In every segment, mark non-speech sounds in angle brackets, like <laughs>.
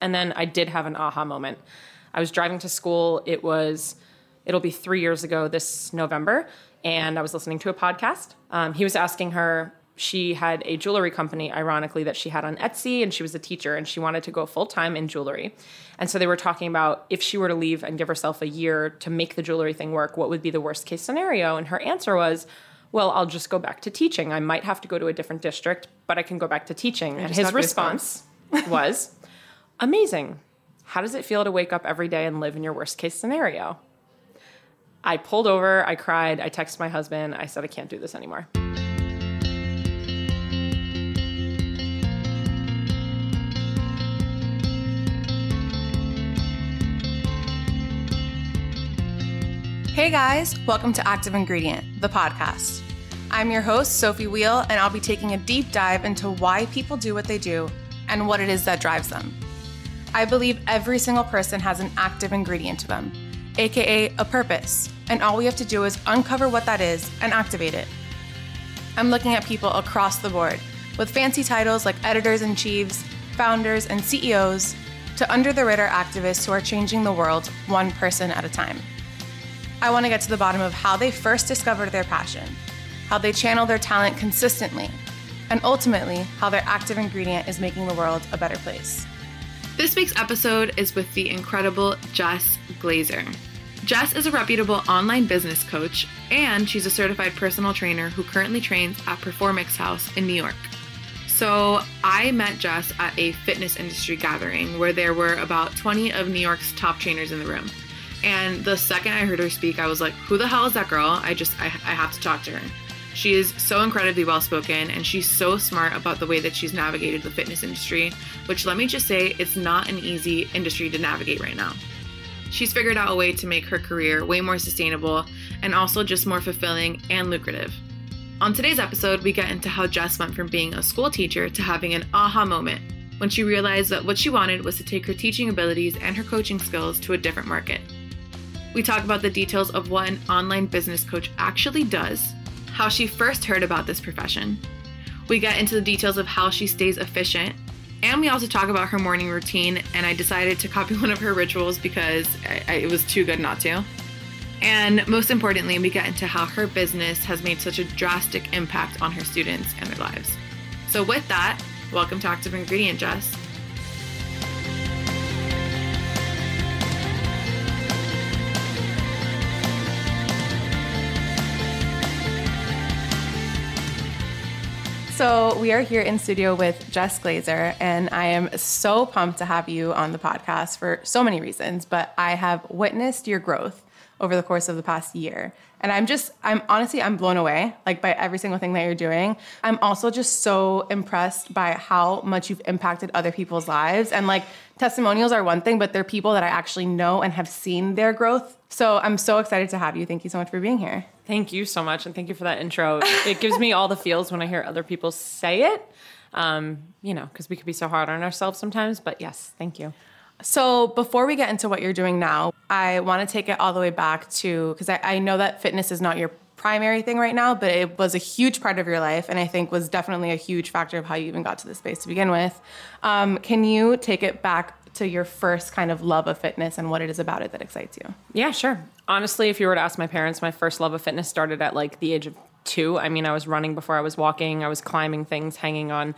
And then I did have an aha moment. I was driving to school. It was, it'll be three years ago this November. And I was listening to a podcast. Um, he was asking her, she had a jewelry company, ironically, that she had on Etsy, and she was a teacher and she wanted to go full time in jewelry. And so they were talking about if she were to leave and give herself a year to make the jewelry thing work, what would be the worst case scenario? And her answer was, well, I'll just go back to teaching. I might have to go to a different district, but I can go back to teaching. And his response was, amazing. How does it feel to wake up every day and live in your worst case scenario? I pulled over, I cried, I texted my husband, I said, I can't do this anymore. Hey guys, welcome to Active Ingredient, the podcast. I'm your host, Sophie Wheel, and I'll be taking a deep dive into why people do what they do and what it is that drives them. I believe every single person has an active ingredient to them, aka a purpose, and all we have to do is uncover what that is and activate it. I'm looking at people across the board with fancy titles like editors in chiefs, founders, and CEOs to under the radar activists who are changing the world one person at a time. I want to get to the bottom of how they first discovered their passion, how they channel their talent consistently, and ultimately how their active ingredient is making the world a better place. This week's episode is with the incredible Jess Glazer. Jess is a reputable online business coach, and she's a certified personal trainer who currently trains at Performix House in New York. So, I met Jess at a fitness industry gathering where there were about 20 of New York's top trainers in the room. And the second I heard her speak, I was like, who the hell is that girl? I just, I, I have to talk to her. She is so incredibly well spoken and she's so smart about the way that she's navigated the fitness industry, which let me just say, it's not an easy industry to navigate right now. She's figured out a way to make her career way more sustainable and also just more fulfilling and lucrative. On today's episode, we get into how Jess went from being a school teacher to having an aha moment when she realized that what she wanted was to take her teaching abilities and her coaching skills to a different market. We talk about the details of what an online business coach actually does, how she first heard about this profession. We get into the details of how she stays efficient, and we also talk about her morning routine. And I decided to copy <laughs> one of her rituals because I, I, it was too good not to. And most importantly, we get into how her business has made such a drastic impact on her students and their lives. So, with that, welcome to Active Ingredient, Jess. So, we are here in studio with Jess Glazer, and I am so pumped to have you on the podcast for so many reasons. But I have witnessed your growth over the course of the past year. And I'm just, I'm honestly, I'm blown away like by every single thing that you're doing. I'm also just so impressed by how much you've impacted other people's lives. And like testimonials are one thing, but they're people that I actually know and have seen their growth. So I'm so excited to have you. Thank you so much for being here. Thank you so much. And thank you for that intro. <laughs> It gives me all the feels when I hear other people say it, um, you know, because we could be so hard on ourselves sometimes. But yes, thank you. So, before we get into what you're doing now, I want to take it all the way back to because I, I, know that fitness is not your primary thing right now, but it was a huge part of your life, and I think was definitely a huge factor of how you even got to this space to begin with. Um, can you take it back to your first kind of love of fitness and what it is about it that excites you? Yeah, sure. Honestly, if you were to ask my parents, my first love of fitness started at like the age of two. I mean, I was running before I was walking, I was climbing things, hanging on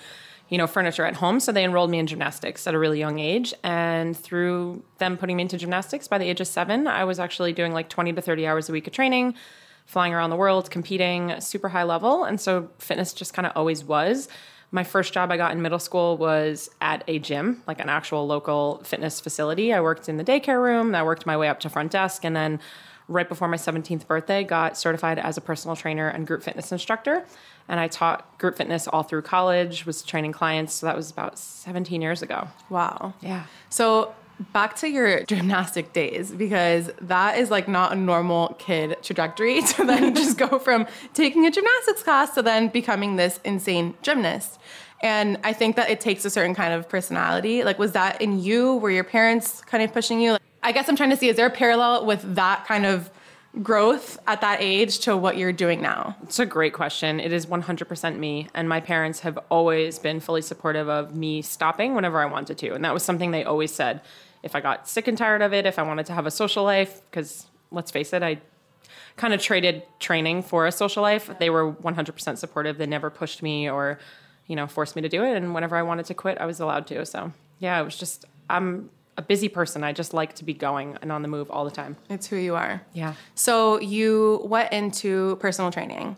you know, furniture at home. So they enrolled me in gymnastics at a really young age. And through them putting me into gymnastics by the age of seven, I was actually doing like 20 to 30 hours a week of training, flying around the world, competing super high level. And so fitness just kind of always was. My first job I got in middle school was at a gym, like an actual local fitness facility. I worked in the daycare room, I worked my way up to front desk, and then right before my 17th birthday, got certified as a personal trainer and group fitness instructor. And I taught group fitness all through college, was training clients. So that was about 17 years ago. Wow. Yeah. So back to your <laughs> gymnastic days because that is like not a normal kid trajectory <laughs> to then just go from taking a gymnastics class to then becoming this insane gymnast. And I think that it takes a certain kind of personality. Like, was that in you? Were your parents kind of pushing you? I guess I'm trying to see is there a parallel with that kind of growth at that age to what you're doing now? It's a great question. It is 100% me. And my parents have always been fully supportive of me stopping whenever I wanted to. And that was something they always said. If I got sick and tired of it, if I wanted to have a social life, because let's face it, I kind of traded training for a social life. They were 100% supportive. They never pushed me or, you know, forced me to do it. And whenever I wanted to quit, I was allowed to. So, yeah, it was just, I'm a busy person. I just like to be going and on the move all the time. It's who you are. Yeah. So you went into personal training.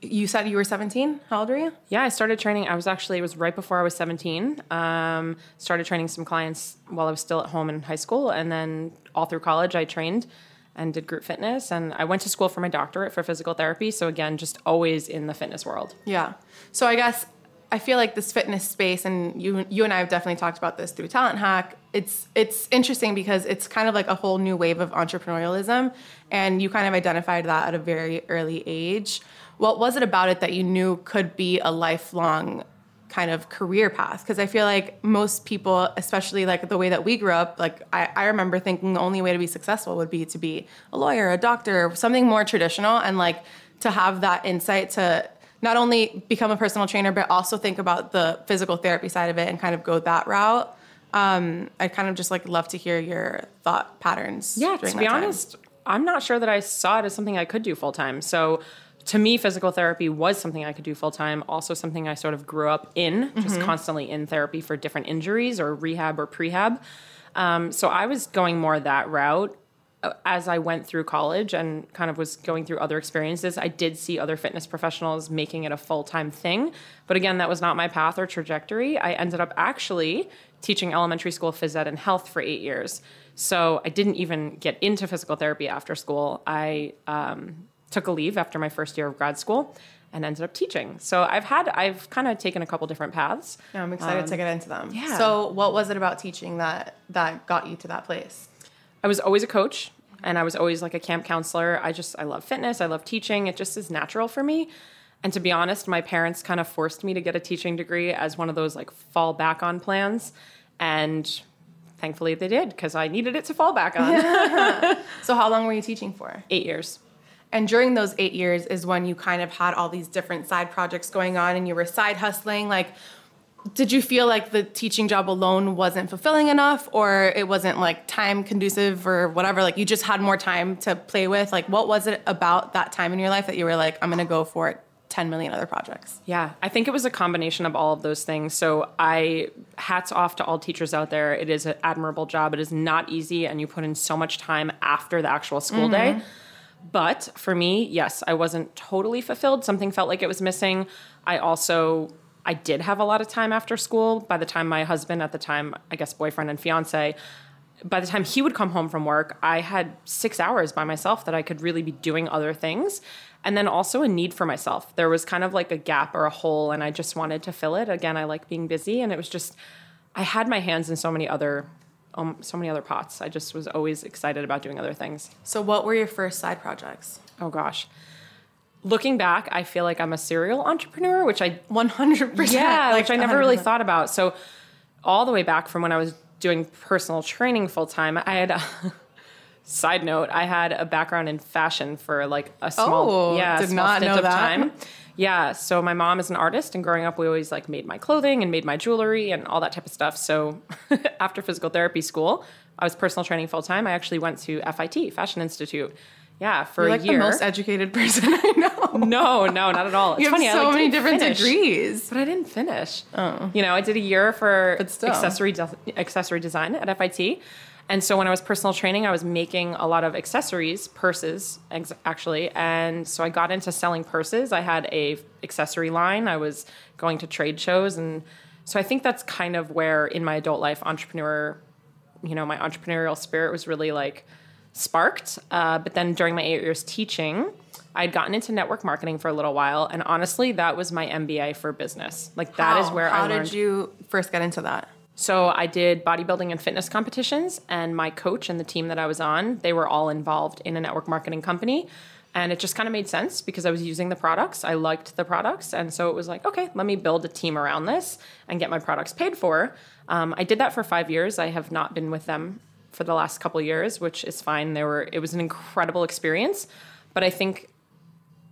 You said you were 17. How old are you? Yeah, I started training. I was actually, it was right before I was 17. Um, started training some clients while I was still at home in high school. And then all through college, I trained and did group fitness. And I went to school for my doctorate for physical therapy. So again, just always in the fitness world. Yeah. So I guess I feel like this fitness space, and you you and I have definitely talked about this through Talent Hack. It's it's interesting because it's kind of like a whole new wave of entrepreneurialism, and you kind of identified that at a very early age. What was it about it that you knew could be a lifelong kind of career path? Because I feel like most people, especially like the way that we grew up, like I, I remember thinking the only way to be successful would be to be a lawyer, a doctor, something more traditional, and like to have that insight to not only become a personal trainer, but also think about the physical therapy side of it and kind of go that route. Um, I kind of just like love to hear your thought patterns. Yeah, to be honest, I'm not sure that I saw it as something I could do full time. So to me, physical therapy was something I could do full time. Also, something I sort of grew up in, just mm-hmm. constantly in therapy for different injuries or rehab or prehab. Um, so I was going more that route as I went through college and kind of was going through other experiences, I did see other fitness professionals making it a full time thing. But again, that was not my path or trajectory. I ended up actually teaching elementary school phys ed and health for eight years. So I didn't even get into physical therapy after school. I um, took a leave after my first year of grad school and ended up teaching. So I've had, I've kind of taken a couple different paths. Yeah, I'm excited um, to get into them. Yeah. So what was it about teaching that that got you to that place? I was always a coach and I was always like a camp counselor. I just I love fitness, I love teaching. It just is natural for me. And to be honest, my parents kind of forced me to get a teaching degree as one of those like fall back on plans. And thankfully they did because I needed it to fall back on. <laughs> <laughs> so how long were you teaching for? 8 years. And during those 8 years is when you kind of had all these different side projects going on and you were side hustling like did you feel like the teaching job alone wasn't fulfilling enough or it wasn't like time conducive or whatever like you just had more time to play with like what was it about that time in your life that you were like i'm going to go for it 10 million other projects. Yeah i think it was a combination of all of those things. So i hats off to all teachers out there. It is an admirable job. It is not easy and you put in so much time after the actual school mm-hmm. day but for me yes i wasn't totally fulfilled. Something felt like it was missing. I also I did have a lot of time after school. By the time my husband, at the time, I guess boyfriend and fiance, by the time he would come home from work, I had six hours by myself that I could really be doing other things. And then also a need for myself. There was kind of like a gap or a hole, and I just wanted to fill it. Again, I like being busy, and it was just, I had my hands in so many other. Um, so many other pots. I just was always excited about doing other things. So, what were your first side projects? Oh gosh, looking back, I feel like I'm a serial entrepreneur, which I 100%. Yeah, like which I never 100%. really thought about. So, all the way back from when I was doing personal training full time, I had. <laughs> Side note, I had a background in fashion for like a small, oh, yeah, did small not stint know of that. time. Yeah, so my mom is an artist, and growing up, we always like made my clothing and made my jewelry and all that type of stuff. So <laughs> after physical therapy school, I was personal training full time. I actually went to FIT, Fashion Institute, yeah, for You're a year. the most educated person <laughs> I know. No, no, not at all. It's you funny. have so I, like, many different finish, degrees, but I didn't finish. Oh. You know, I did a year for accessory de- accessory design at FIT, and so when I was personal training, I was making a lot of accessories, purses, ex- actually, and so I got into selling purses. I had a accessory line. I was going to trade shows, and so I think that's kind of where in my adult life, entrepreneur, you know, my entrepreneurial spirit was really like sparked. Uh, but then during my eight years teaching, I'd gotten into network marketing for a little while, and honestly, that was my MBA for business. Like that How? is where How I learned. How did you first get into that? So I did bodybuilding and fitness competitions, and my coach and the team that I was on, they were all involved in a network marketing company. And it just kind of made sense because I was using the products. I liked the products. And so it was like, okay, let me build a team around this and get my products paid for. Um, I did that for five years. I have not been with them for the last couple years, which is fine. There were it was an incredible experience, but I think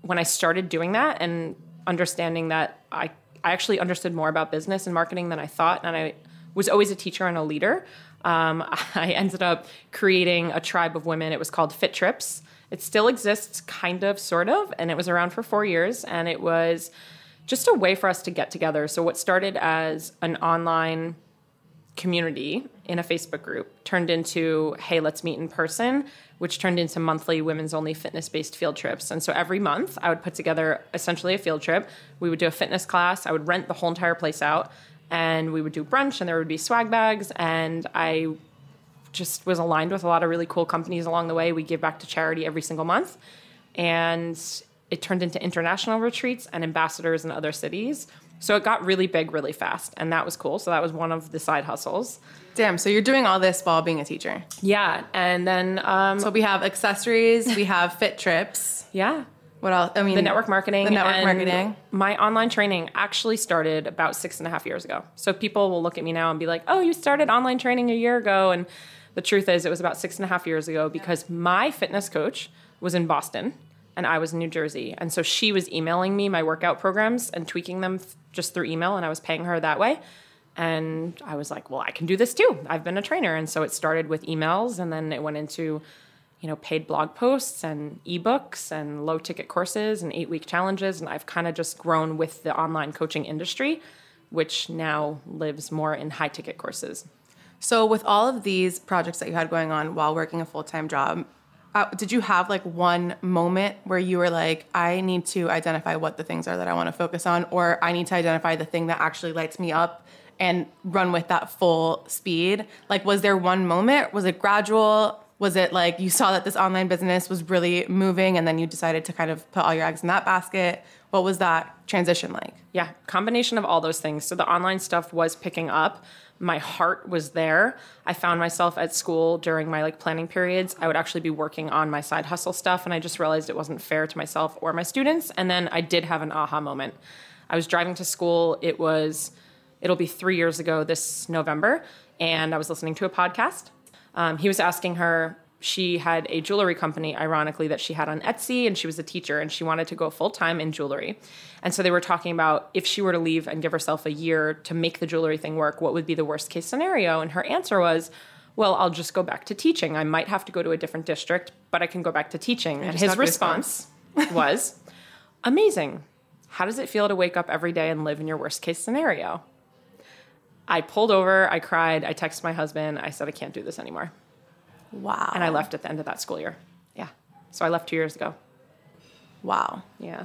when I started doing that and understanding that I I actually understood more about business and marketing than I thought, and I was always a teacher and a leader. Um, <laughs> I ended up creating a tribe of women. It was called Fit Trips. It still exists, kind of, sort of, and it was around for four years, and it was just a way for us to get together. So what started as an online community in a Facebook group turned into, hey, let's meet in person, which turned into monthly women's only fitness based field trips. And so every month I would put together essentially a field trip. We would do a fitness class, I would rent the whole entire place out, and we would do brunch, and there would be swag bags. And I just was aligned with a lot of really cool companies along the way. We give back to charity every single month. And it turned into international retreats and ambassadors in other cities. So it got really big really fast, and that was cool. So that was one of the side hustles. Damn, so you're doing all this while being a teacher. Yeah, and then um, So we have accessories, we have fit trips. yeah, What else? I mean, the network marketing. The network marketing. My online training actually started about six and a half years ago. So people will look at me now and be like, "Oh, you started online training a year ago," and the truth is, it was about six and a half years ago because my fitness coach was in Boston and I was in New Jersey, and so she was emailing me my workout programs and tweaking them just through email, and I was paying her that way. And I was like, well, I can do this too. I've been a trainer. And so it started with emails and then it went into, you know, paid blog posts and ebooks and low ticket courses and eight week challenges. And I've kind of just grown with the online coaching industry, which now lives more in high ticket courses. So with all of these projects that you had going on while working a full time job, uh, did you have like one moment where you were like, I need to identify what the things are that I want to focus on, or I need to identify the thing that actually lights me up and run with that full speed? Like, was there one moment? Was it gradual? Was it like you saw that this online business was really moving and then you decided to kind of put all your eggs in that basket? What was that transition like? Yeah, combination of all those things. So the online stuff was picking up. My heart was there. I found myself at school during my like planning periods. I would actually be working on my side hustle stuff and I just realized it wasn't fair to myself or my students. And then I did have an aha moment. I was driving to school. It was it'll be 3 years ago this November and I was listening to a podcast. Um, he was asking her she had a jewelry company, ironically, that she had on Etsy, and she was a teacher and she wanted to go full time in jewelry. And so they were talking about if she were to leave and give herself a year to make the jewelry thing work, what would be the worst case scenario? And her answer was, well, I'll just go back to teaching. I might have to go to a different district, but I can go back to teaching. And just his response was, amazing. How does it feel to wake up every day and live in your worst case scenario? I pulled over, I cried, I texted my husband, I said, I can't do this anymore. Wow. And I left at the end of that school year. Yeah. So I left two years ago. Wow. Yeah.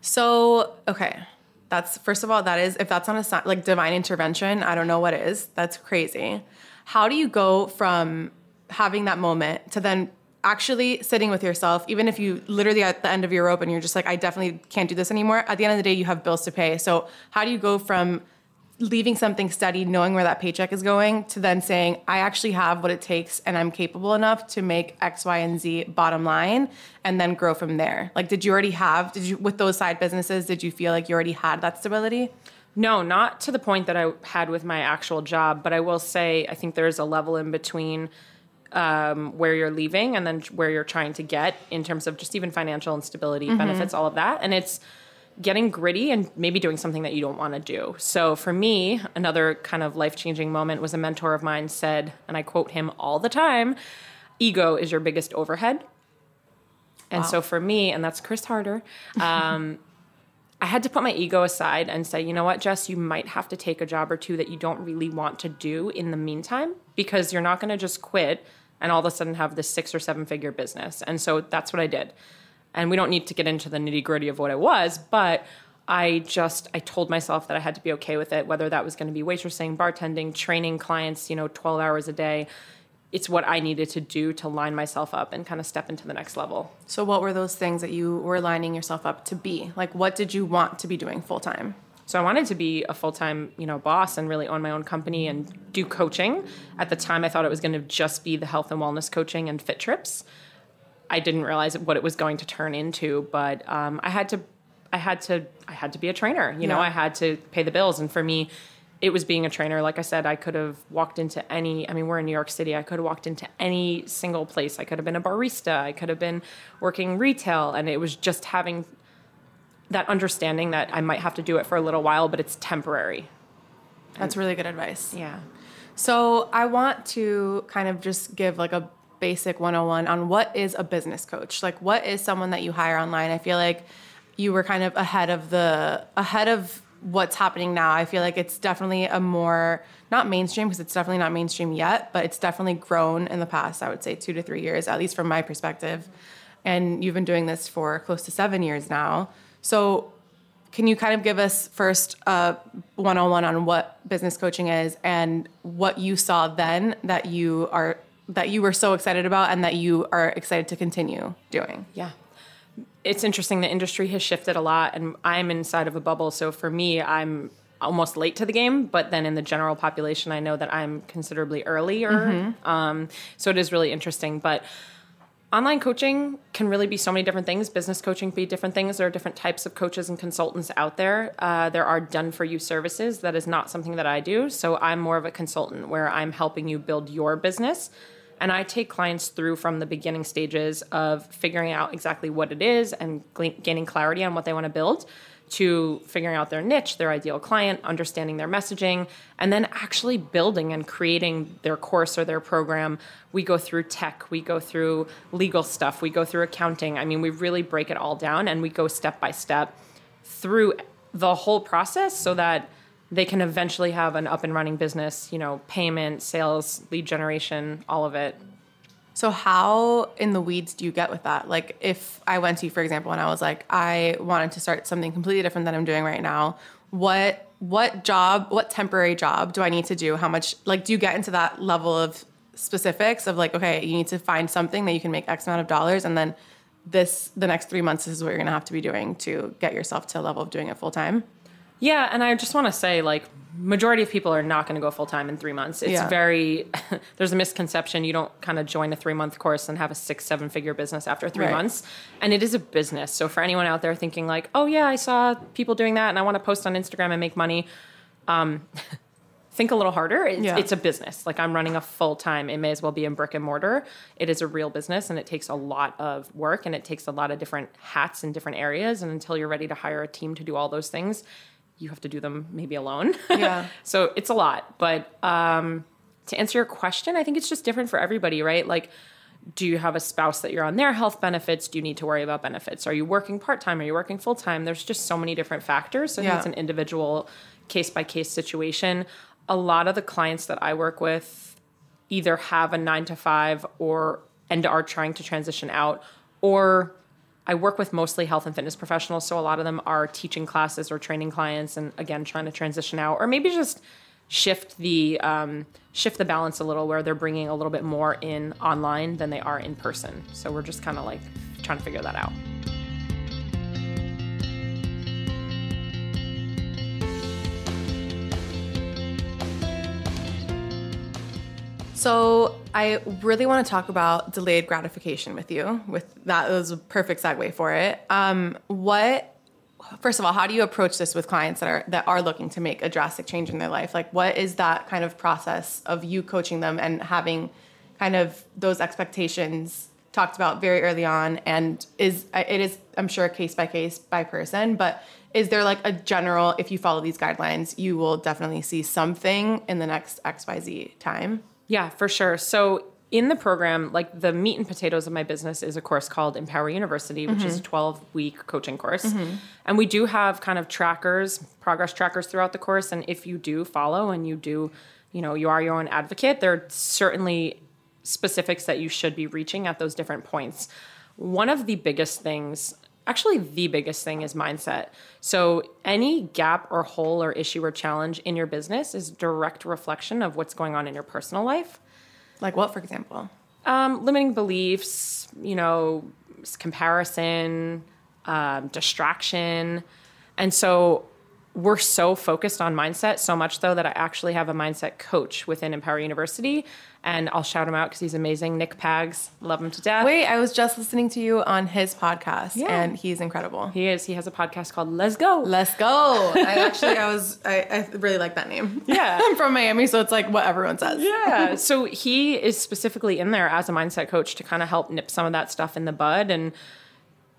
So, okay. That's first of all, that is if that's not a sign like divine intervention, I don't know what is. That's crazy. How do you go from having that moment to then actually sitting with yourself, even if you literally at the end of your rope and you're just like, I definitely can't do this anymore. At the end of the day, you have bills to pay. So, how do you go from leaving something steady, knowing where that paycheck is going, to then saying, I actually have what it takes and I'm capable enough to make X, Y, and Z bottom line and then grow from there? Like, did you already have, did you, with those side businesses, did you feel like you already had that stability? No, not to the point that I had with my actual job, but I will say I think there's a level in between um, where you're leaving and then where you're trying to get in terms of just even financial instability, benefits, all of that. And it's getting gritty and maybe doing something that you don't want to do. So for me, another kind of life changing moment was a mentor of mine said, and I quote him all the time ego is your biggest overhead. And so for me, and that's Chris Harder, um, <laughs> I had to put my ego aside and say, you know what, Jess, you might have to take a job or two that you don't really want to do in the meantime because you're not going to just quit and all of a sudden have this six or seven figure business. And so that's what I did. And we don't need to get into the nitty gritty of what it was, but I just I told myself that I had to be okay with it, whether that was going to be waitressing, bartending, training clients, you know, 12 hours a day. It's what I needed to do to line myself up and kind of step into the next level. So, what were those things that you were lining yourself up to be? Like, what did you want to be doing full time? So I wanted to be a full-time, you know, boss and really own my own company and do coaching. At the time I thought it was going to just be the health and wellness coaching and fit trips. I didn't realize what it was going to turn into, but um, I had to I had to I had to be a trainer. You know, I had to pay the bills and for me it was being a trainer. Like I said, I could have walked into any, I mean, we're in New York City. I could have walked into any single place. I could have been a barista. I could have been working retail. And it was just having that understanding that I might have to do it for a little while, but it's temporary. That's really good advice. Yeah. So I want to kind of just give like a basic 101 on what is a business coach. Like what is someone that you hire online? I feel like you were kind of ahead of the ahead of what's happening now. I feel like it's definitely a more not mainstream because it's definitely not mainstream yet, but it's definitely grown in the past, I would say 2 to 3 years at least from my perspective. And you've been doing this for close to 7 years now. So can you kind of give us first uh, a one-on-one oh on what business coaching is and what you saw then that you are that you were so excited about and that you are excited to continue doing Yeah. It's interesting. The industry has shifted a lot, and I'm inside of a bubble. So for me, I'm almost late to the game, but then in the general population, I know that I'm considerably earlier. Um, so it is really interesting. But online coaching can really be so many different things. Business coaching can be different things. There are different types of coaches and consultants out there. Uh, there are done for you services. That is not something that I do. So I'm more of a consultant where I'm helping you build your business. And I take clients through from the beginning stages of figuring out exactly what it is and gaining clarity on what they want to build to figuring out their niche, their ideal client, understanding their messaging, and then actually building and creating their course or their program. We go through tech, we go through legal stuff, we go through accounting. I mean, we really break it all down and we go step by step through the whole process so that they can eventually have an up and running business, you know, payment, sales, lead generation, all of it. so how in the weeds do you get with that? Like if i went to you for example and i was like i wanted to start something completely different than i'm doing right now what what job what temporary job do i need to do? How much like do you get into that level of specifics of like okay you need to find something that you can make x amount of dollars and then this the next three months this is what you're going to have to be doing to get yourself to a level of doing it full time Yeah, and I just want to say, like, majority of people are not going to go full time in three months. It's Yeah. very <laughs> there's a misconception. You don't kind of join a three month course and have a six seven figure business after three Right. months, and it is a business. So for anyone out there thinking like, oh yeah, I saw people doing that, and I want to post on Instagram and make money. Um, <laughs> think a little harder. It's, Yeah. it's a business. Like I'm running a full time. It may as well be in brick and mortar. It is a real business, and it takes a lot of work, and it takes a lot of different hats in different areas. And until you're ready to hire a team to do all those things, you have to do them maybe alone. <laughs> Yeah. so it's a lot. But um, to answer your question, I think it's just different for everybody, right? Like, do you have a spouse that you're on their health benefits? Do you need to worry about benefits? Are you working part time? Are you working full time? There's just so many different factors. So Yeah. it's an individual case by case situation. A lot of the clients that I work with either have a nine to five or and are trying to transition out or I work with mostly health and fitness professionals, so a lot of them are teaching classes or training clients, and again trying to transition out, or maybe just shift the um, shift the balance a little, where they're bringing a little bit more in online than they are in person. So we're just kind of like trying to figure that out. So I really want to talk about delayed gratification with you. With that was a perfect segue for it. Um, what first of all, how do you approach this with clients that are that are looking to make a drastic change in their life? Like what is that kind of process of you coaching them and having kind of those expectations talked about very early on and is it is I'm sure case by case by person, but is there like a general if you follow these guidelines, you will definitely see something in the next XYZ time? Yeah, for sure. So in the program, like the meat and potatoes of my business is a course called Empower University, which is a mm-hmm. 12 week coaching course. Mm-hmm. And we do have kind of trackers, progress trackers throughout the course. And if you do follow and you do, you know, you are your own advocate, there are certainly specifics that you should be reaching at those different points. One of the biggest things, actually, the biggest thing is mindset. So, any gap or hole or issue or challenge in your business is direct reflection of what's going on in your personal life Like what, for example? um, limiting beliefs, you know, comparison, um, distraction. And so, we're so focused on mindset so much though that I actually have a mindset coach within Empower University and I'll shout him out because he's amazing. Nick Pags, love him to death. Wait, I was just listening to you on his podcast Yeah. and he's incredible. He is. He has a podcast called Let's Go. Let's go. I actually, I was, I, I really like that name. Yeah. <laughs> I'm from Miami, so it's like what everyone says. yeah. <laughs> So he is specifically in there as a mindset coach to kind of help nip some of that stuff in the bud and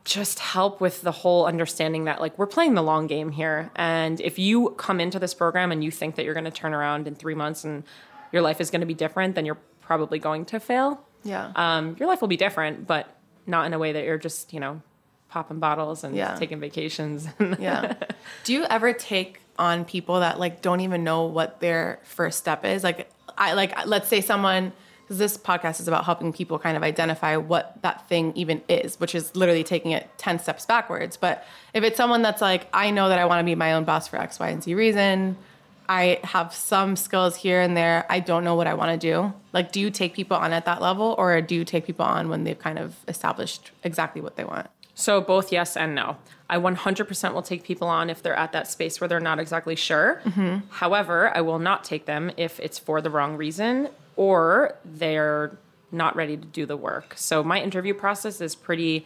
just help with the whole understanding that like we're playing the long game here. And if you come into this program and you think that you're going to turn around in three months and your life is going to be different, then you're probably going to fail. Yeah. Um, your life will be different, but not in a way that you're just, you know, popping bottles and Yeah. taking vacations. <laughs> yeah. Do you ever take on people that like don't even know what their first step is? Like, I like, let's say someone, because this podcast is about helping people kind of identify what that thing even is, which is literally taking it 10 steps backwards. But if it's someone that's like, I know that I want to be my own boss for X, Y, and Z reason, I have some skills here and there. I don't know what I want to do. Like, do you take people on at that level, or do you take people on when they've kind of established exactly what they want? So both yes and no. I 100% will take people on if they're at that space where they're not exactly sure. Mm-hmm. However, I will not take them if it's for the wrong reason or they're not ready to do the work. So my interview process is pretty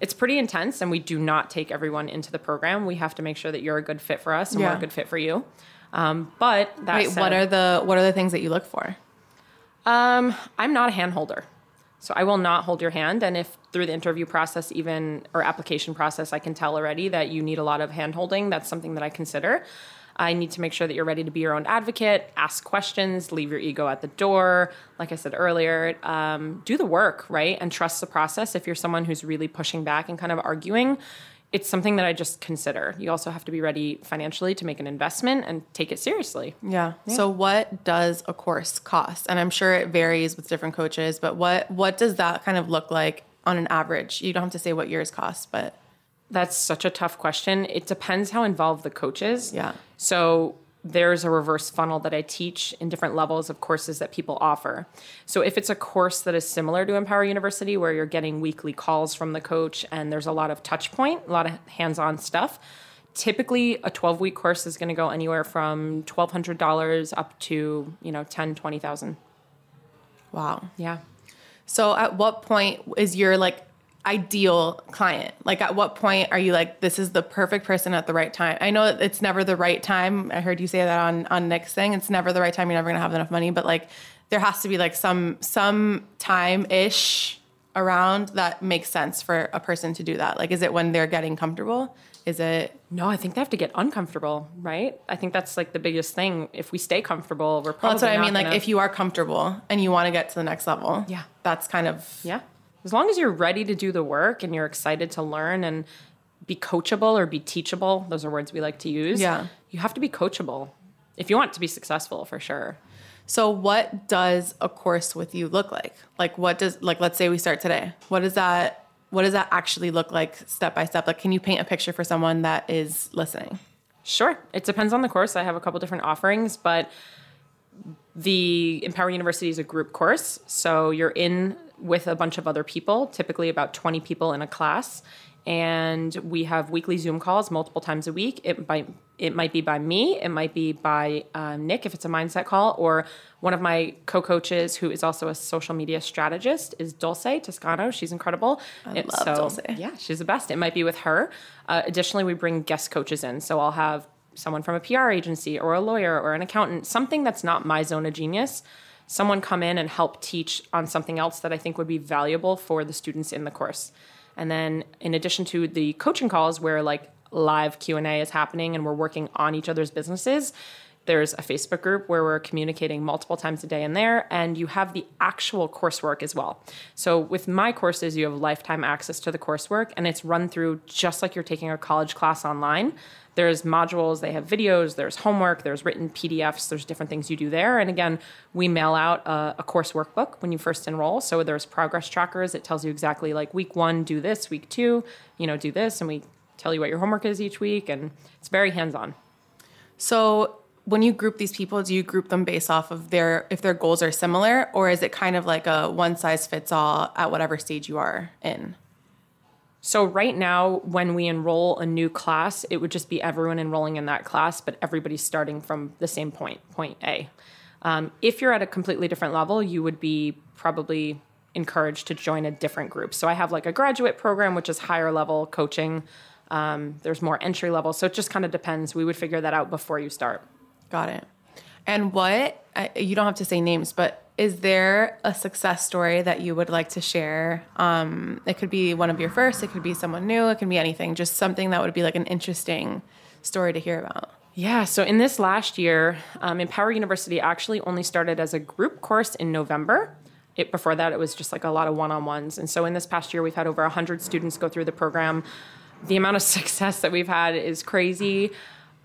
it's pretty intense and we do not take everyone into the program. We have to make sure that you're a good fit for us and we're a good fit for you. Um, but Wait, said, what are the what are the things that you look for? um, I'm not a hand holder. So I will not hold your hand. And if through the interview process, even or application process, I can tell already that you need a lot of hand holding, that's something that I consider. I need to make sure that you're ready to be your own advocate, ask questions, leave your ego at the door. Like I said earlier, um, do the work, right? And trust the process. If you're someone who's really pushing back and kind of arguing, it's something that I just consider. You also have to be ready financially to make an investment and take it seriously. Yeah. So what does a course cost? And I'm sure it varies with different coaches, but what what does that kind of look like on an average? You don't have to say what yours cost, but That's such a tough question. It depends how involved the coach is. Yeah. So there's a reverse funnel that I teach in different levels of courses that people offer. So if it's a course that is similar to Empower University where you're getting weekly calls from the coach and there's a lot of touch point, a lot of hands-on stuff, typically a 12-week course is going to go anywhere from $1200 up to, you know, 10, 20,000. wow. Yeah. So at what point is your like ideal client? Like at what point are you like this is the perfect person at the right time? I know it's never the right time. I heard you say that on on Nick's thing. It's never the right time. You're never going to have enough money, but like there has to be like some some time ish around that makes sense for a person to do that. Like is it when they're getting comfortable? Is it No, I think they have to get uncomfortable, right? I think that's like the biggest thing. If we stay comfortable, we're probably Well, that's what I mean. Like gonna- if you are comfortable and you want to get to the next level, Yeah. that's kind of Yeah. As long as you're ready to do the work and you're excited to learn and be coachable or be teachable, those are words we like to use. Yeah. You have to be coachable if you want to be successful for sure. So what does a course with you look like? Like what does like let's say we start today. What does that what does that actually look like step by step? Like can you paint a picture for someone that is listening? Sure. It depends on the course. I have a couple different offerings, but the Empower University is a group course. So you're in with a bunch of other people, typically about 20 people in a class. And we have weekly Zoom calls multiple times a week. It might it might be by me, it might be by uh, Nick if it's a mindset call, or one of my co-coaches who is also a social media strategist is Dulce Toscano. She's incredible. I love Dulce. Yeah, she's the best. It might be with her. Uh, additionally, we bring guest coaches in, so I'll have someone from a PR agency or a lawyer or an accountant, something that's not my zone of genius, someone come in and help teach on something else that I think would be valuable for the students in the course. And then in addition to the coaching calls where like live Q&A is happening and we're working on each other's businesses, there's a Facebook group where we're communicating multiple times a day in there, and you have the actual coursework as well. So, with my courses, you have lifetime access to the coursework, and it's run through just like you're taking a college class online. There's modules, they have videos, there's homework, there's written PDFs, there's different things you do there. And again, we mail out a, a course workbook when you first enroll. So, there's progress trackers. It tells you exactly like week one, do this, week two, you know, do this, and we tell you what your homework is each week, and it's very hands on. So when you group these people, do you group them based off of their if their goals are similar or is it kind of like a one size fits all at whatever stage you are in? So right now, when we enroll a new class, it would just be everyone enrolling in that class, but everybody's starting from the same point, point A. Um, if you're at a completely different level, you would be probably encouraged to join a different group. So I have like a graduate program, which is higher level coaching. Um, there's more entry level. So it just kind of depends. We would figure that out before you start. Got it. And what, you don't have to say names, but is there a success story that you would like to share? Um, it could be one of your first, it could be someone new, it can be anything, just something that would be like an interesting story to hear about. Yeah, so in this last year, um, Empower University actually only started as a group course in November. It, before that, it was just like a lot of one on ones. And so in this past year, we've had over 100 students go through the program. The amount of <laughs> success that we've had is crazy.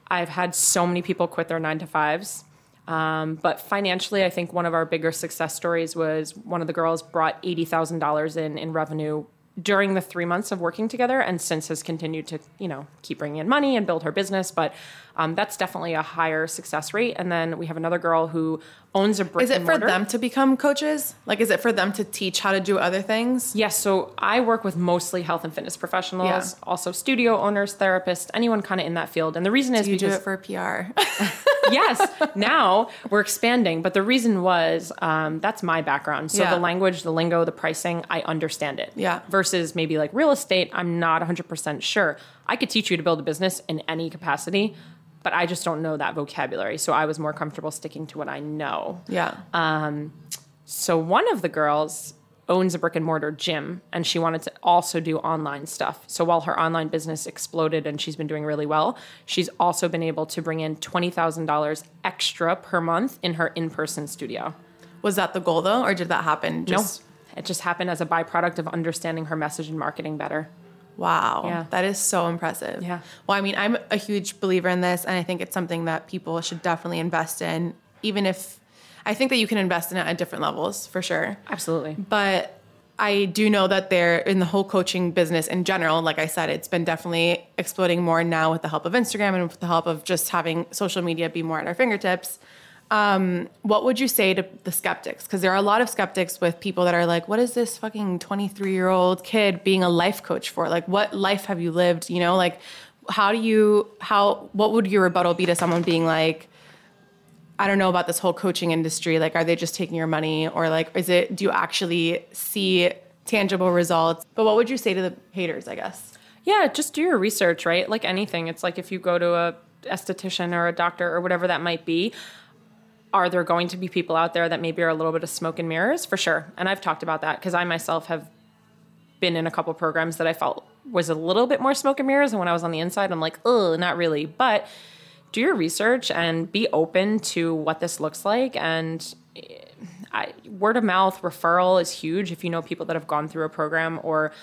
I've had so many people quit their nine to fives. Um, but financially, I think one of our bigger success stories was one of the girls brought $80,000 in in revenue during the three months of working together and since has continued to you know keep bringing in money and build her business but um, that's definitely a higher success rate and then we have another girl who owns a brick is it for them to become coaches like is it for them to teach how to do other things yes so i work with mostly health and fitness professionals yeah. also studio owners therapists anyone kind of in that field and the reason is you because do it for pr <laughs> yes, <laughs> now we're expanding. But the reason was um, that's my background. So Yeah. the language, the lingo, the pricing, I understand it. Yeah. Versus maybe like real estate, I'm not 100% sure. I could teach you to build a business in any capacity, but I just don't know that vocabulary. So I was more comfortable sticking to what I know. yeah Um, So one of the girls owns a brick and mortar gym and she wanted to also do online stuff. So while her online business exploded and she's been doing really well, she's also been able to bring in $20,000 extra per month in her in-person studio. was that the goal though or did that happen just no, it just happened as a byproduct of understanding her message and marketing better. Wow. Yeah. That is so impressive. Yeah. Well, I mean, I'm a huge believer in this, and I think it's something that people should definitely invest in, even if I think that you can invest in it at different levels for sure. Absolutely. But I do know that they're in the whole coaching business in general. Like I said, it's been definitely exploding more now with the help of Instagram and with the help of just having social media be more at our fingertips. Um, what would you say to the skeptics? Because there are a lot of skeptics with people that are like, what is this fucking 23 year old kid being a life coach for? Like, what life have you lived? You know, like, how do you, how, what would your rebuttal be to someone being like, I don't know about this whole coaching industry. Like, are they just taking your money? Or like, is it, do you actually see tangible results? But what would you say to the haters, I guess? Yeah, just do your research, right? Like anything. It's like if you go to a esthetician or a doctor or whatever that might be, are there going to be people out there that maybe are a little bit of smoke and mirrors? For sure. And I've talked about that because I myself have been in a couple programs that I felt was a little bit more smoke and mirrors. And when I was on the inside, I'm like, oh, not really. But do your research and be open to what this looks like. And eh, I, word of mouth referral is huge if you know people that have gone through a program or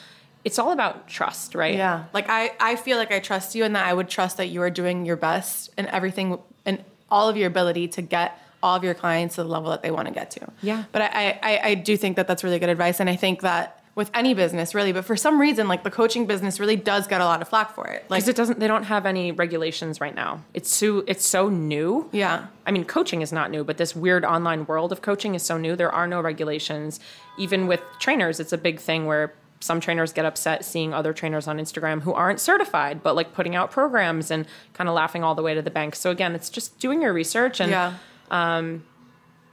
it's all about trust, right? Yeah. Like I, I feel like I trust you and that I would trust that you are doing your best and everything and all of your ability to get all of your clients to the level that they want to get to. Yeah. But I, I, I do think that that's really good advice. And I think that with any business really, but for some reason, like the coaching business really does get a lot of flack for it. Like, it doesn't they don't have any regulations right now it's so it's so new yeah. i mean coaching is not new but this weird online world of coaching is so new there are no regulations even with trainers it's a big thing where some trainers get upset seeing other trainers on instagram who aren't certified but like putting out programs and kind of laughing all the way to the bank so again it's just doing your research and Yeah. Um,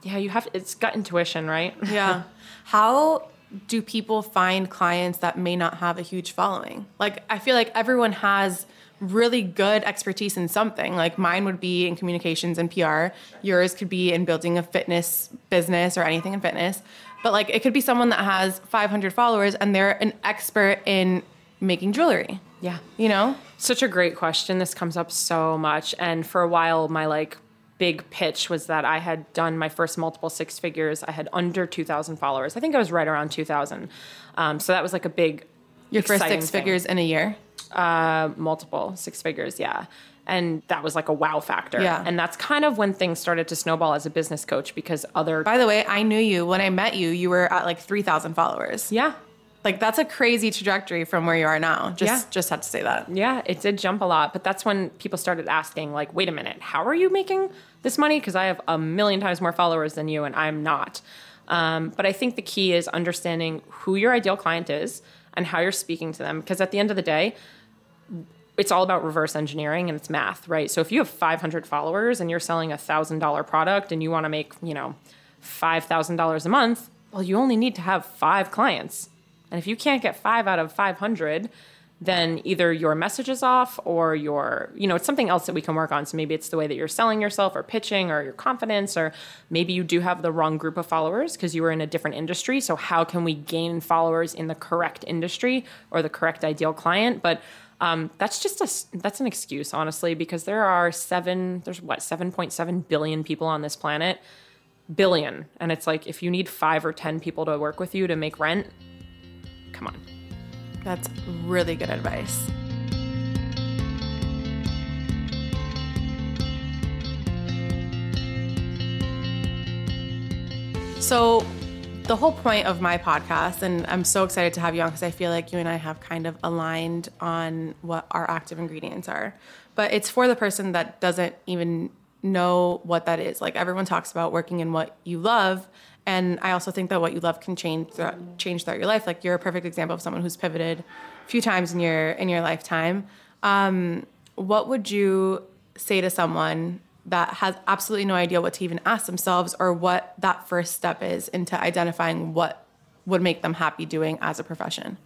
yeah you have it's gut intuition right <laughs> Yeah. How do people find clients that may not have a huge following? Like, I feel like everyone has really good expertise in something. Like, mine would be in communications and PR, yours could be in building a fitness business or anything in fitness. But, like, it could be someone that has 500 followers and they're an expert in making jewelry, yeah you know? Such a great question. This comes up so much. And for a while, my like big pitch was that I had done my first multiple six figures. I had under 2,000 followers. I think I was right around 2,000. Um, so that was like a big, Your first six thing. figures in a year. uh, multiple six figures. Yeah. And that was like a wow factor. Yeah. And that's kind of when things started to snowball as a business coach because other, By the way, I knew you when I met you, you were at like 3,000 followers. yeah, Like that's a crazy trajectory from where you are now. Just Yeah. just had to say that. Yeah, it did jump a lot, but that's when people started asking, like, wait a minute, how are you making this money? Because I have a million times more followers than you, and I'm not. Um, but I think the key is understanding who your ideal client is, and how you're speaking to them. Because at the end of the day, it's all about reverse engineering and it's math, right? So if you have 500 followers and you're selling a thousand dollar product and you want to make, you know, five thousand dollars a month, well, you only need to have five clients. And if you can't get five out of 500, then either your message is off or your, you know, it's something else that we can work on. So maybe it's the way that you're selling yourself or pitching or your confidence, or maybe you do have the wrong group of followers because you were in a different industry. So how can we gain followers in the correct industry or the correct ideal client? But um, that's just a that's an excuse, honestly, because there are seven there's what seven point seven billion people on this planet, billion, and it's like if you need five or ten people to work with you to make rent, come on. That's really good advice. So, the whole point of my podcast, and I'm so excited to have you on because I feel like you and I have kind of aligned on what our active ingredients are. But it's for the person that doesn't even know what that is. Like everyone talks about working in what you love, and I also think that what you love can change throughout, change throughout your life. Like you're a perfect example of someone who's pivoted a few times in your in your lifetime. Um, what would you say to someone that has absolutely no idea what to even ask themselves or what that first step is into identifying what would make them happy doing as a profession?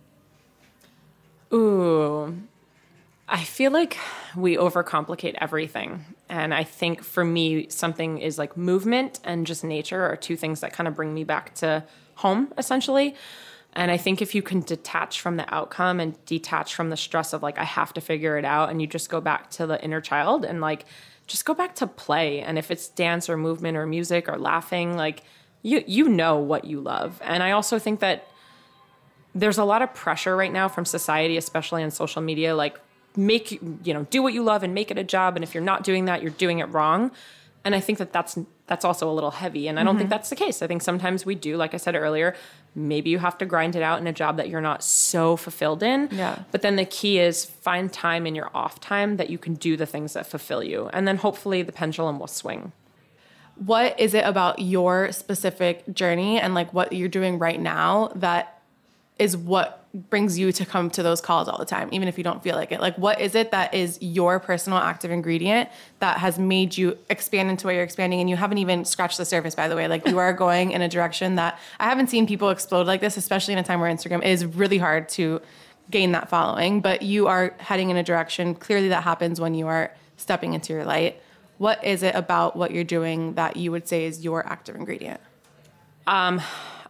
Ooh, I feel like we overcomplicate everything. And I think for me, something is like movement and just nature are two things that kind of bring me back to home, essentially. And I think if you can detach from the outcome and detach from the stress of like, I have to figure it out, and you just go back to the inner child and like, just go back to play. And if it's dance or movement or music or laughing, like, you, you know what you love. And I also think that there's a lot of pressure right now from society, especially on social media, like make you know do what you love and make it a job and if you're not doing that you're doing it wrong. And i think that that's that's also a little heavy and i don't mm-hmm. think that's the case. I think sometimes we do like i said earlier maybe you have to grind it out in a job that you're not so fulfilled in. Yeah. But then the key is find time in your off time that you can do the things that fulfill you and then hopefully the pendulum will swing. What is it about your specific journey and like what you're doing right now that is what brings you to come to those calls all the time, even if you don't feel like it? Like, what is it that is your personal active ingredient that has made you expand into where you're expanding? And you haven't even scratched the surface, by the way. Like, you are going in a direction that I haven't seen people explode like this, especially in a time where Instagram is really hard to gain that following. But you are heading in a direction. Clearly, that happens when you are stepping into your light. What is it about what you're doing that you would say is your active ingredient? Um,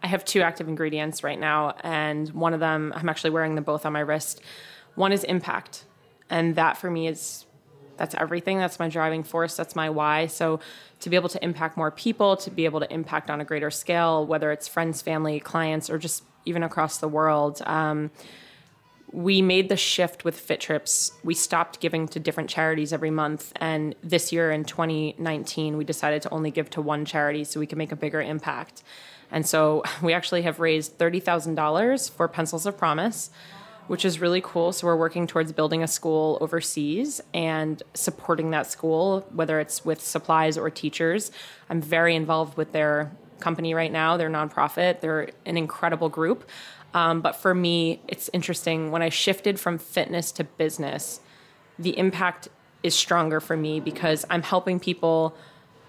I have two active ingredients right now, and one of them, I'm actually wearing them both on my wrist. One is impact, and that for me is that's everything. That's my driving force. That's my why. So to be able to impact more people, to be able to impact on a greater scale, whether it's friends, family, clients, or just even across the world. Um, we made the shift with Fit Trips. We stopped giving to different charities every month. And this year in 2019, we decided to only give to one charity so we could make a bigger impact. And so <laughs> we actually have raised $30,000 for Pencils of Promise, which is really cool. So we're working towards building a school overseas and supporting that school, whether it's with supplies or teachers. I'm very involved with their company right now, their nonprofit. They're an incredible group. Um, but for me, it's interesting. When I shifted from fitness to business, the impact is stronger for me because I'm helping people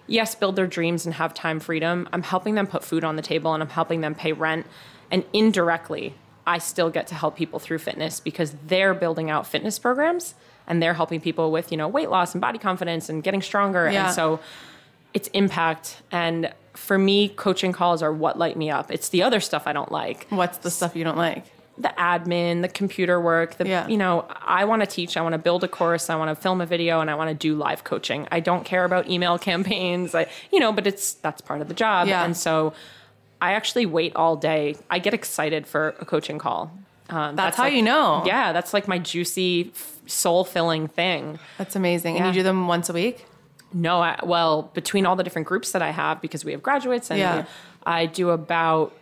yes, build their dreams and have time freedom. I'm helping them put food on the table and I'm helping them pay rent. And indirectly, I still get to help people through fitness because they're building out fitness programs and they're helping people with, you know, weight loss and body confidence and getting stronger. Yeah. And so it's impact. And for me, coaching calls are what light me up. It's the other stuff I don't like. What's the stuff you don't like? The admin, the computer work, the yeah. you know, I want to teach, I want to build a course, I want to film a video and I want to do live coaching. I don't care about email <laughs> campaigns. I you know, but it's that's part of the job. Yeah. And so I actually wait all day. I get excited for a coaching call. Um, that's, that's, how like, you know. Yeah, that's like my juicy, soul filling thing. That's amazing. Yeah. And you do them once a week? No, I, well, between all the different groups that I have, because we have graduates, and yeah. I do about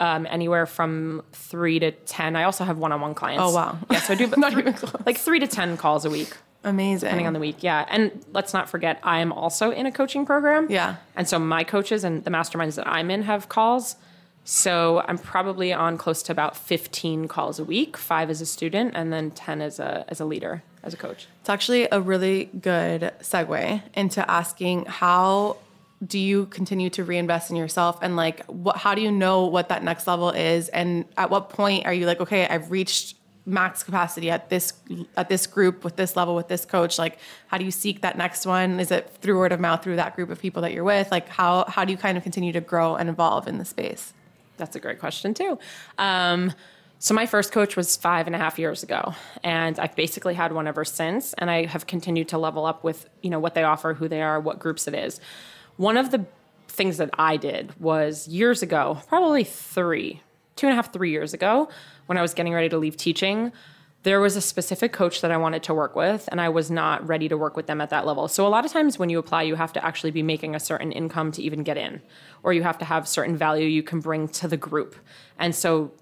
um, anywhere from three to ten. I also have one-on-one clients. Oh wow! Yeah, so I do <laughs> not even close. like three to ten calls a week. Amazing. Depending on the week, yeah. And let's not forget, I am also in a coaching program. Yeah. And so my coaches and the masterminds that I'm in have calls. So I'm probably on close to about 15 calls a week, five as a student, and then 10 as a as a leader, as a coach. It's actually a really good segue into asking how do you continue to reinvest in yourself and like what how do you know what that next level is and at what point are you like okay I've reached max capacity at this at this group with this level with this coach like how do you seek that next one is it through word of mouth through that group of people that you're with like how how do you kind of continue to grow and evolve in the space That's a great question too. Um, so my first coach was five and a half years ago, and I've basically had one ever since. And I have continued to level up with you know what they offer, who they are, what groups it is. One of the things that I did was years ago, probably three, two and a half, three years ago, when I was getting ready to leave teaching. There was a specific coach that I wanted to work with, and I was not ready to work with them at that level. So, a lot of times when you apply, you have to actually be making a certain income to even get in, or you have to have certain value you can bring to the group. And so,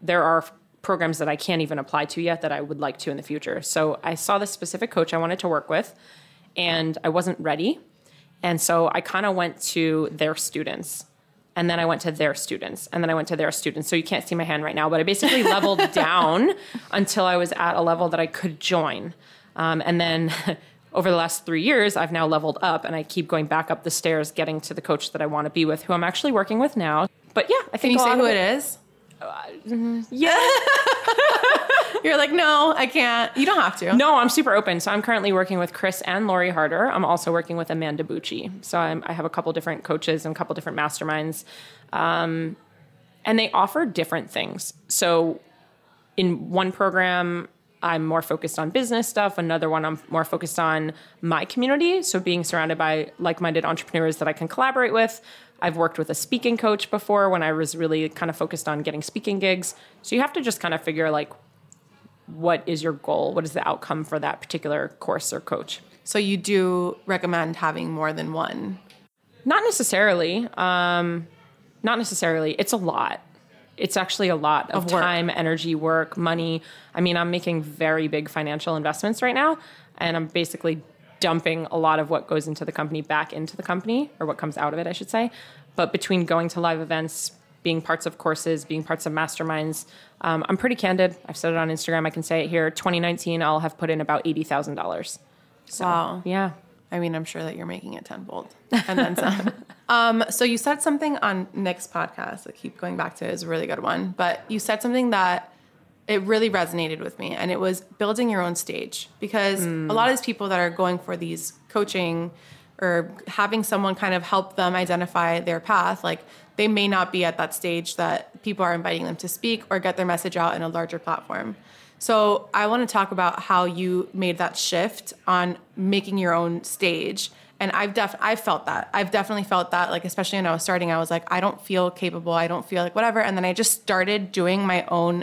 there are programs that I can't even apply to yet that I would like to in the future. So I saw this specific coach I wanted to work with and I wasn't ready. And so I kind of went to their students and then I went to their students and then I went to their students. So you can't see my hand right now, but I basically <laughs> leveled down until I was at a level that I could join. Um, and then <laughs> over the last three years, I've now leveled up and I keep going back up the stairs, getting to the coach that I want to be with, who I'm actually working with now. But yeah, I can think you a say who it is Yeah. <laughs> you're like no I can't you don't have to No, I'm super open. So I'm currently working with Chris and Lori Harder. I'm also working with Amanda Bucci. So I'm, I have a couple different coaches and a couple different masterminds, um, and they offer different things. So in one program, I'm more focused on business stuff. Another one, I'm more focused on my community. So being surrounded by like-minded entrepreneurs that I can collaborate with. I've worked with a speaking coach before when I was really kind of focused on getting speaking gigs. So you have to just kind of figure like what is your goal? What is the outcome for that particular course or coach? so you do recommend having more than one Not necessarily. Um, not necessarily. It's a lot. It's actually a lot of, Of time, energy, work, money. I mean, I'm making very big financial investments right now, and I'm basically dumping a lot of what goes into the company back into the company, or what comes out of it, I should say. But between going to live events, being parts of courses, being parts of masterminds, um, I'm pretty candid. I've said it on Instagram. I can say it here. 2019, I'll have put in about eighty thousand dollars. wow Yeah. I mean, I'm sure that you're making it tenfold and then some. <laughs> um, so you said something on Nick's podcast. I keep going back to it. It's a really good one. But you said something that it really resonated with me, and it was building your own stage. Because a lot of these people that are going for these coaching or having someone kind of help them identify their path, like they may not be at that stage that people are inviting them to speak or get their message out in a larger platform. So I want to talk about how you made that shift on making your own stage. And I've def I've felt that. I've definitely felt that. Like especially when I was starting, I was like, I don't feel capable. I don't feel like whatever. And then I just started doing my own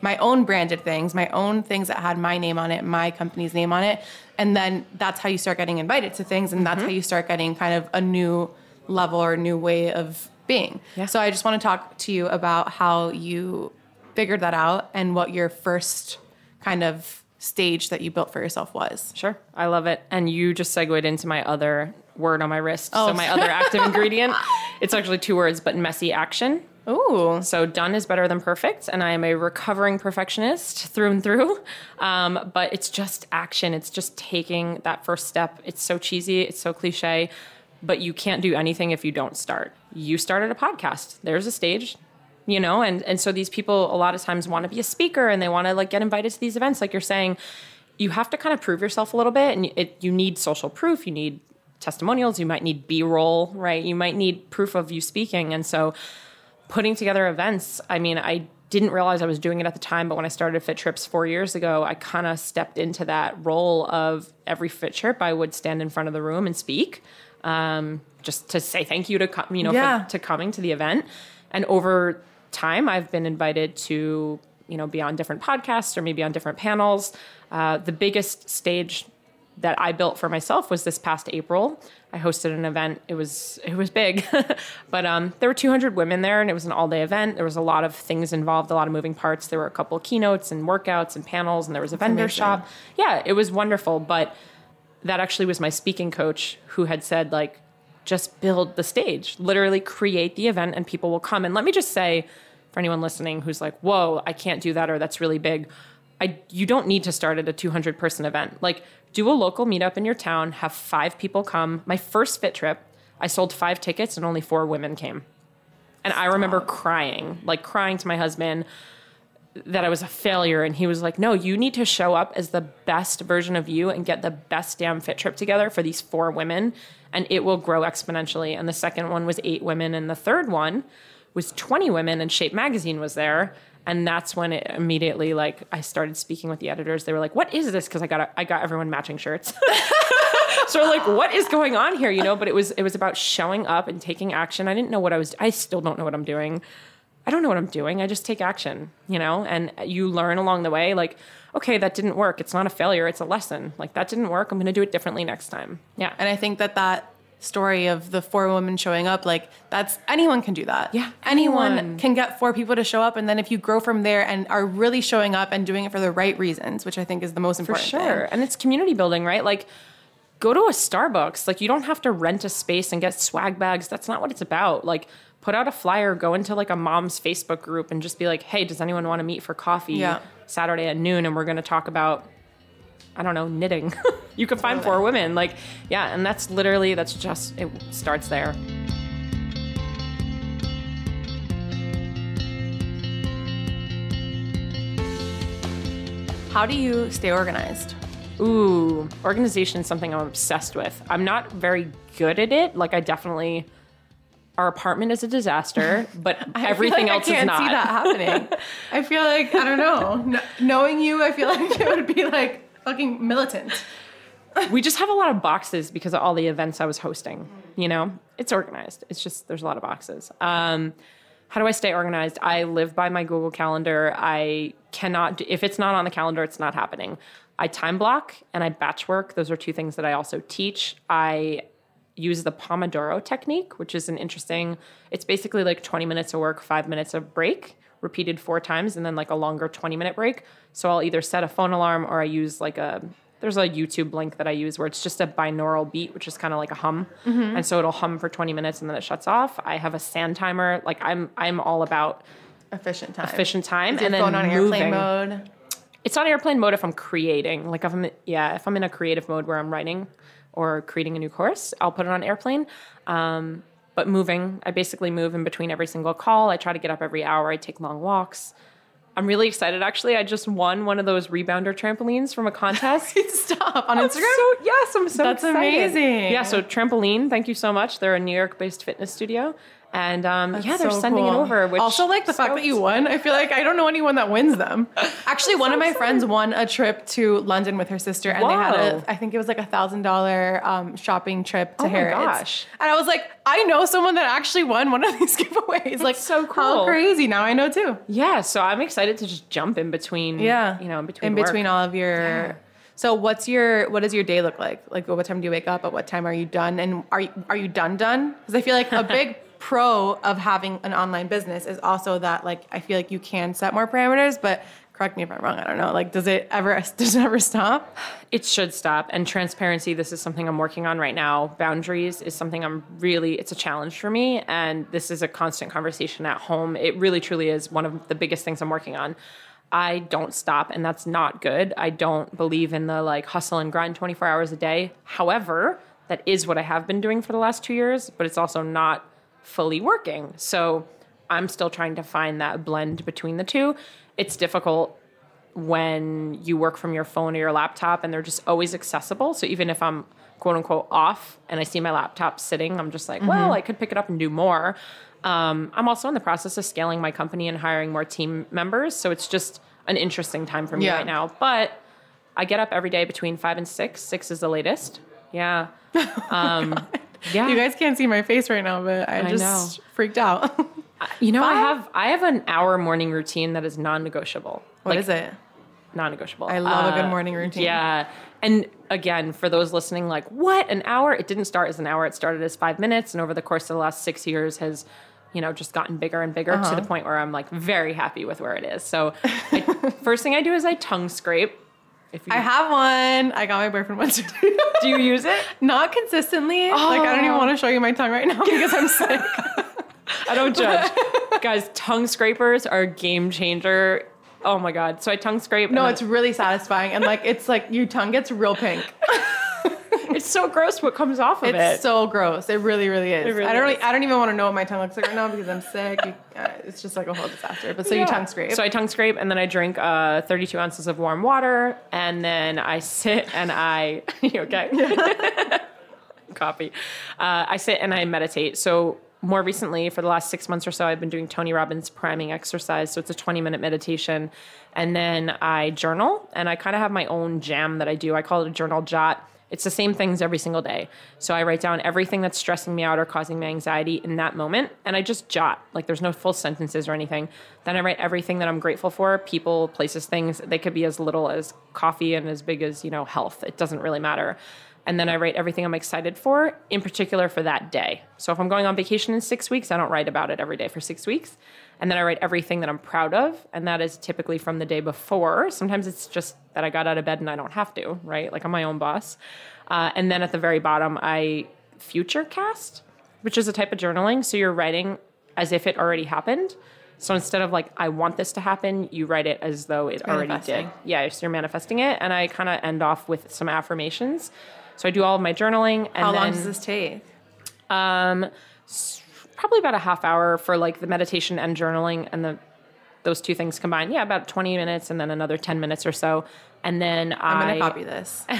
my own branded things, my own things that had my name on it, my company's name on it. And then that's how you start getting invited to things and that's mm-hmm. how you start getting kind of a new level or new way of being. Yeah. So I just want to talk to you about how you figured that out and what your first kind of stage that you built for yourself was. Sure. I love it. And you just segued into my other word on my wrist. Oh. So my other active <laughs> ingredient, it's actually two words, but messy action. Ooh. So done is better than perfect, and I am a recovering perfectionist through and through. Um, but it's just action. It's just taking that first step. It's so cheesy. It's so cliche, but you can't do anything if you don't start. You started a podcast. There's a stage, you know, and and so these people a lot of times want to be a speaker and they want to like get invited to these events. Like you're saying, you have to kind of prove yourself a little bit, and it, you need social proof. You need testimonials. You might need B-roll, right? You might need proof of you speaking, and so putting together events. I mean, I didn't realize I was doing it at the time, but when I started Fit Trips four years ago, I kind of stepped into that role of every Fit Trip. I would stand in front of the room and speak, um, just to say thank you to come, you know, Yeah. for, to coming to the event. And over time, I've been invited to, you know, be on different podcasts or maybe on different panels. Uh, the biggest stage that I built for myself was this past April. I hosted an event. It was it was big, <laughs> but um, there were 200 women there, and it was an all day event. There was a lot of things involved, a lot of moving parts. There were a couple of keynotes and workouts and panels, and there was a vendor amazing. shop. Yeah, it was wonderful. But that actually was my speaking coach who had said like, just build the stage, literally create the event and people will come. And let me just say, for anyone listening who's like, whoa, I can't do that or that's really big. I, you don't need to start at a 200 person event. Like, do a local meetup in your town, have five people come. My first fit trip, I sold five tickets and only four women came. And I remember crying, like crying to my husband that I was a failure. And he was like, no, you need to show up as the best version of you and get the best damn fit trip together for these four women, and it will grow exponentially. And the second one was eight women, and the third one was 20 women, and Shape Magazine was there. And that's when it immediately like I started speaking with the editors. They were like, "What is this?" Because I got I got everyone matching shirts. <laughs> so like, what is going on here? You know, but it was it was about showing up and taking action. I didn't know what I was. I still don't know what I'm doing. I don't know what I'm doing. I just take action, you know, and you learn along the way. Like, okay, that didn't work. It's not a failure. It's a lesson. Like that didn't work. I'm going to do it differently next time. Yeah. And I think that that story of the four women showing up, like that's anyone can do that. Yeah, Anyone, anyone. can get four people to show up. And then if you grow from there and are really showing up and doing it for the right reasons, which I think is the most important for sure. thing. And it's community building, right? Like, go to a Starbucks. Like, you don't have to rent a space and get swag bags. That's not what it's about. Like, put out a flyer, go into like a mom's Facebook group, and just be like, "Hey, does anyone want to meet for coffee Yeah. Saturday at noon?" And we're going to talk about, I don't know, knitting. <laughs> you can find four women. Like, yeah, and that's literally that's just it starts there. How do you stay organized? Ooh, organization is something I'm obsessed with. I'm not very good at it. Like I definitely our apartment is a disaster, <laughs> but everything I else like is I not. can't see that happening. <laughs> I feel like I don't know. Kn- knowing you, I feel like <laughs> it would be like fucking militant. <laughs> we just have a lot of boxes because of all the events I was hosting. You know, it's organized. It's just there's a lot of boxes. Um, how do I stay organized? I live by my Google Calendar. I cannot, if it's not on the calendar, it's not happening. I time block and I batch work. Those are two things that I also teach. I use the Pomodoro technique, which is an interesting, it's basically like 20 minutes of work, five minutes of break, repeated four times, and then like a longer 20 minute break. So I'll either set a phone alarm or I use like a, there's a YouTube link that I use where it's just a binaural beat, which is kind of like a hum. And so it'll hum for 20 minutes and then it shuts off. I have a sand timer. Like I'm, I'm all about Efficient time. efficient time Is and then on moving. airplane mode. It's on airplane mode if I'm creating. Like if I'm yeah, if I'm in a creative mode where I'm writing or creating a new course, I'll put it on airplane. Um, but moving, I basically move in between every single call. I try to get up every hour. I take long walks. I'm really excited. Actually, I just won one of those rebounder trampolines from a contest. <laughs> Stop on Instagram. so yes, I'm so That's excited. amazing. Yeah, so trampoline. Thank you so much. They're a New York-based fitness studio, and um, yeah, they're so sending it over. Which also, like the fact that you won, I feel like I don't know anyone that wins them. Actually, one of my friends won a trip to London with her sister, and they had a, I think it was like a thousand dollar um, shopping trip to Oh Harrods. gosh. And I was like, I know someone that actually won one of <laughs> these giveaways. It's like, so How cool. crazy! Now I know too. Yeah, so I'm excited to just jump in between. Yeah, you know, in between. in work. between all of your. So what's your what does your day look like? Like what time do you wake up? At what time are you done? And are you are you done done? Because I feel like a <laughs> big pro of having an online business is also that like I feel like you can set more parameters, but correct me if I'm wrong. I don't know. Like does it ever <laughs> does it ever stop? It should stop. And transparency, this is something I'm working on right now. Boundaries is something I'm really, it's a challenge for me. And this is a constant conversation at home. It really, truly is one of the biggest things I'm working on. I don't stop, and that's not good. I don't believe in the like hustle and grind 24 hours a day. However, that is what I have been doing for the last two years, but it's also not fully working. So I'm still trying to find that blend between the two. It's difficult when you work from your phone or your laptop and they're just always accessible. So even if I'm quote unquote off and I see my laptop sitting, I'm just like, well, I could pick it up and do more. Um, I'm also in the process of scaling my company and hiring more team members. So it's just an interesting time for me Yeah. right now. But I get up every day between five and six. Six is the latest. Yeah. <laughs> Um, yeah. You guys can't see my face right now, but I, I just freaked out. You know, I have I have an hour morning routine that is non-negotiable. What Like, is it? non-negotiable. I love a good Uh, morning routine. Yeah. And again, for those listening, like, what, an hour? It didn't start as an hour. It started as five minutes. And over the course of the last six years has, you know, just gotten bigger and bigger Uh-huh. to the point where I'm like very happy with where it is. So I, <laughs> first thing I do is I tongue scrape. If you I have one. I got my boyfriend once. <laughs> do you use it? Not consistently. Like I don't even Oh. want to show you my tongue right now because I'm sick. I don't judge. <laughs> Guys, tongue scrapers are a game changer. Oh my god. So I tongue scrape. No, it's really satisfying and like it's like your tongue gets real pink. <laughs> it's so gross what comes off of It's it. It's so gross. It really, really is. Really I don't. is. I don't even want to know what my tongue looks like right now because I'm sick. You, uh, it's just like a whole disaster. But so you tongue scrape. So I tongue scrape and then I drink uh, 32 ounces of warm water and then I sit and I, <laughs> you okay? <laughs> Copy. Uh, I sit and I meditate. So more recently, for the last six months or so, I've been doing Tony Robbins priming exercise. So it's a 20 minute meditation. And then I journal and I kind of have my own jam that I do. I call it a journal jot. It's the same things every single day. So I write down everything that's stressing me out or causing me anxiety in that moment. And I just jot. Like there's no full sentences or anything. Then I write everything that I'm grateful for people, places, things. They could be as little as coffee and as big as, you know, health. It doesn't really matter. And then I write everything I'm excited for, in particular for that day. So if I'm going on vacation in six weeks, I don't write about it every day for six weeks. And then I write everything that I'm proud of. And that is typically from the day before. Sometimes it's just that I got out of bed and I don't have to, right? Like I'm my own boss. Uh, and then at the very bottom, I future cast, which is a type of journaling. So you're writing as if it already happened. So instead of like, I want this to happen, you write it as though it already did. Yeah, so you're manifesting it. And I kind of end off with some affirmations. So I do all of my journaling. And How then, long does this take? Um, probably about a half hour for like the meditation and journaling and the those two things combined. Yeah, about 20 minutes and then another 10 minutes or so. And then I'm I gonna copy this. <laughs> I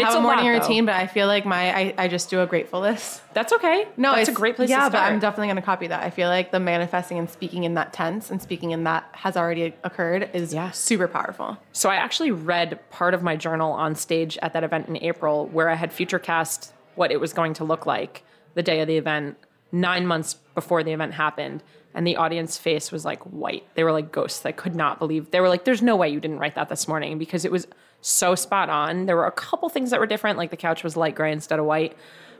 have a a morning lot, routine, but I feel like my I, I just do a grateful list. That's okay. No, that's a great place yeah, to start. but I'm definitely gonna copy that. I feel like the manifesting and speaking in that tense and speaking in that has already occurred is Yeah. super powerful. So I actually read part of my journal on stage at that event in April where I had future futurecast what it was going to look like the day of the event, nine months before the event happened. And the audience face was like white. They were like ghosts. I could not believe. They were like, there's no way you didn't write that this morning because it was so spot on. There were a couple things that were different, like the couch was light gray instead of white.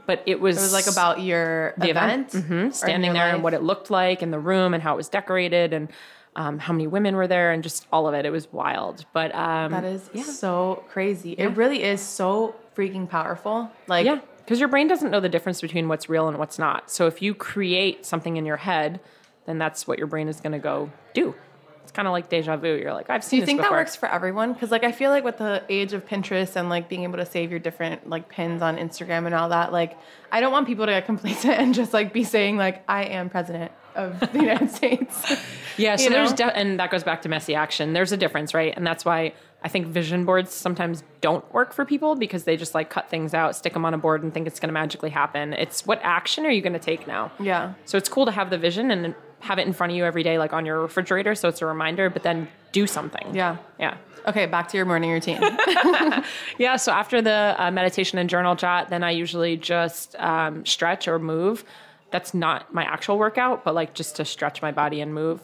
But it was It was like about your the event, event, hmm standing there and what it looked like in the room and how it was decorated and um, how many women were there and just all of it. It was wild. But um, That is so crazy. It really is so freaking powerful. Like Yeah, because your brain doesn't know the difference between what's real and what's not. So if you create something in your head, then that's what your brain is going to go do. It's kind of like deja vu. You're like, I've seen. Do you think before. that works for everyone? Because like I feel like with the age of Pinterest and like being able to save your different like pins on Instagram and all that, like I don't want people to get complacent <laughs> and just like be saying like I am president of the United <laughs> States. Yeah, <laughs> so you there's de- and that goes back to messy action. There's a difference, right? And that's why I think vision boards sometimes don't work for people because they just like cut things out, stick them on a board, and think it's going to magically happen. It's what action are you going to take now? Yeah. So it's cool to have the vision and have it in front of you every day, like on your refrigerator, so it's a reminder. But then do something. Yeah. yeah. Okay, back to your morning routine. <laughs> <laughs> Yeah, so after the uh, meditation and journal jot, then I usually just um, stretch or move. That's not my actual workout, but like just to stretch my body and move.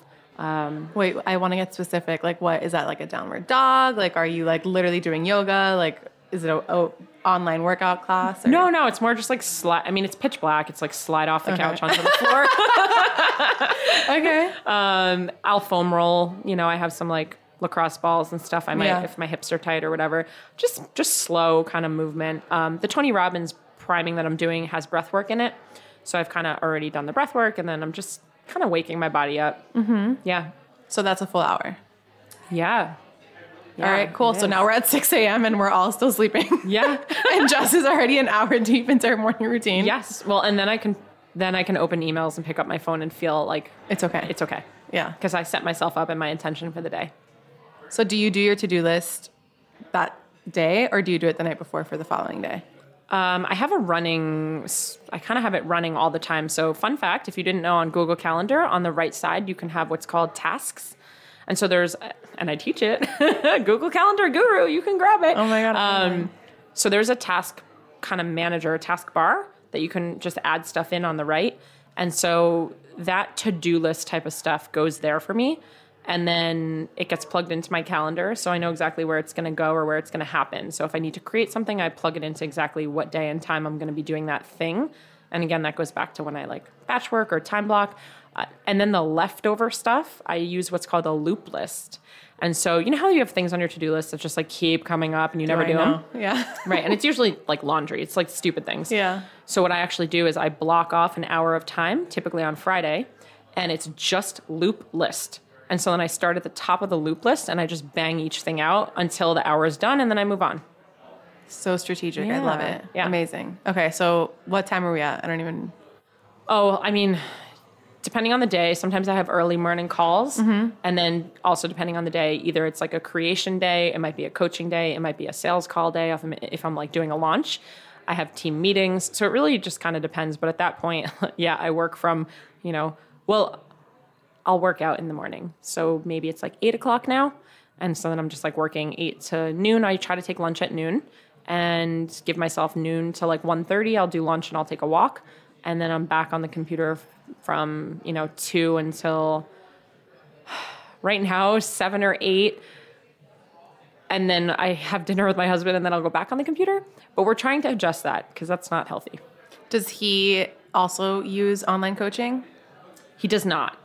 Wait, I want to get specific. Like, what is that? Like a downward dog? Like, are you like literally doing yoga? Like, is it a, a online workout class? Or? No, no, it's more just like slide. I mean, it's pitch black. It's like slide off the Okay. couch onto the floor. <laughs> Okay. um, I'll foam roll. You know, I have some like lacrosse balls and stuff. I might Yeah. if my hips are tight or whatever. Just just slow kind of movement. Um, the Tony Robbins priming that I'm doing has breath work in it, so I've kind of already done the breath work, and then I'm just kind of waking my body up. Mm-hmm. Yeah, so that's a full hour. yeah. all right, cool. So now we're at 6 a.m. and we're all still sleeping. <laughs> Yeah. and Jess is already an hour deep into her morning routine. yes. Well, and then I can then I can open emails and pick up my phone and feel like It's okay. it's okay yeah. because I set myself up and my intention for the day. So do you do your to-do list that day or do you do it the night before for the following day? Um, I have a running, I kind of have it running all the time. So, fun fact if you didn't know on Google Calendar, on the right side, you can have what's called tasks. And so there's, and I teach it, <laughs> Google Calendar Guru, you can grab it. Oh my God, Um, so there's a task kind of manager, a task bar that you can just add stuff in on the right. And so that to do list type of stuff goes there for me. And then it gets plugged into my calendar. So I know exactly where it's going to go or where it's going to happen. So if I need to create something, I plug it into exactly what day and time I'm going to be doing that thing. And again, that goes back to when I like batch work or time block. Uh, and then the leftover stuff, I use what's called a loop list. And so, you know how you have things on your to do list that just like keep coming up and you never do know. them? Yeah. <laughs> Right. And it's usually like laundry, it's like stupid things. Yeah. So, what I actually do is I block off an hour of time, typically on Friday, and it's just loop list. And so then I start at the top of the loop list and I just bang each thing out until the hour is done and then I move on. So strategic. I love it. Yeah. Amazing. Okay, so what time are we at? I don't even. Oh, I mean, depending on the day, sometimes I have early morning calls. Mm-hmm. And then also depending on the day, either it's like a creation day, it might be a coaching day, it might be a sales call day if I'm, if I'm like doing a launch. I have team meetings. So it really just kind of depends. But at that point, <laughs> yeah, I work from, you know, well, I'll work out in the morning. So maybe it's like eight o'clock now. And so then I'm just like working eight to noon. I try to take lunch at noon and give myself noon to like 1.30. I'll do lunch and I'll take a walk. And then I'm back on the computer from, you know, two until <sighs> right now, seven or eight. And then I have dinner with my husband and then I'll go back on the computer. But we're trying to adjust that because that's not healthy. Does he also use online coaching? He does not.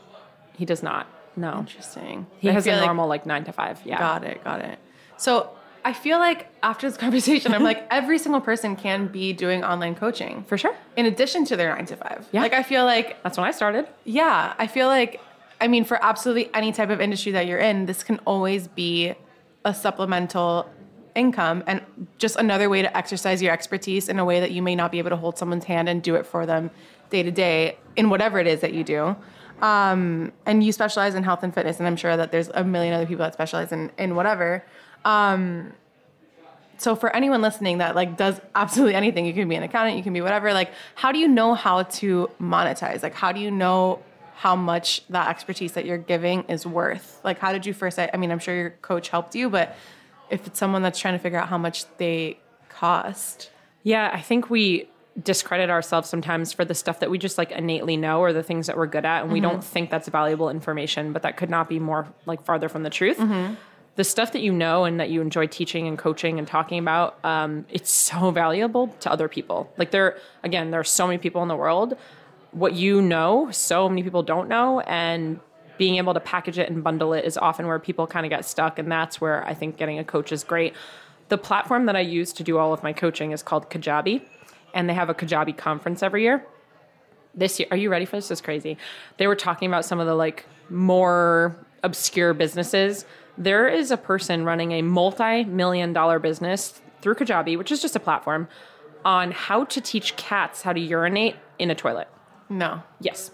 He does not. No. Interesting. He has a feel like- normal like nine to five. Yeah. Got it. Got it. So I feel like after this <laughs> conversation, I'm like <laughs> every single person can be doing online coaching For sure. in addition to their nine to five. Yeah. Like I feel like That's when I started. yeah, I feel like I mean for absolutely any type of industry that you're in, this can always be a supplemental income and just another way to exercise your expertise in a way that you may not be able to hold someone's hand and do it for them day to day in whatever it is that you do. Um, and you specialize in health and fitness, and I'm sure that there's a million other people that specialize in in whatever. Um, so for anyone listening that like does absolutely anything, you can be an accountant, you can be whatever. Like, how do you know how to monetize? Like, how do you know how much that expertise that you're giving is worth? Like, how did you first? I I mean, I'm sure your coach helped you, but if it's someone that's trying to figure out how much they cost, Yeah, I think we discredit ourselves sometimes for the stuff that we just like innately know or the things that we're good at and we don't think that's valuable information, but that could not be more like farther from the truth. The stuff that you know and that you enjoy teaching and coaching and talking about, um, it's so valuable to other people. Like there, again, there are so many people in the world. What you know, so many people don't know, and being able to package it and bundle it is often where people kind of get stuck, and that's where I think getting a coach is great. The platform that I use to do all of my coaching is called Kajabi, and they have a Kajabi conference every year. This year, are you ready for this? This is crazy. They were talking about some of the like more obscure businesses. There is a person running a multi-million dollar business through Kajabi, which is just a platform, on how to teach cats how to urinate in a toilet. no, Yes.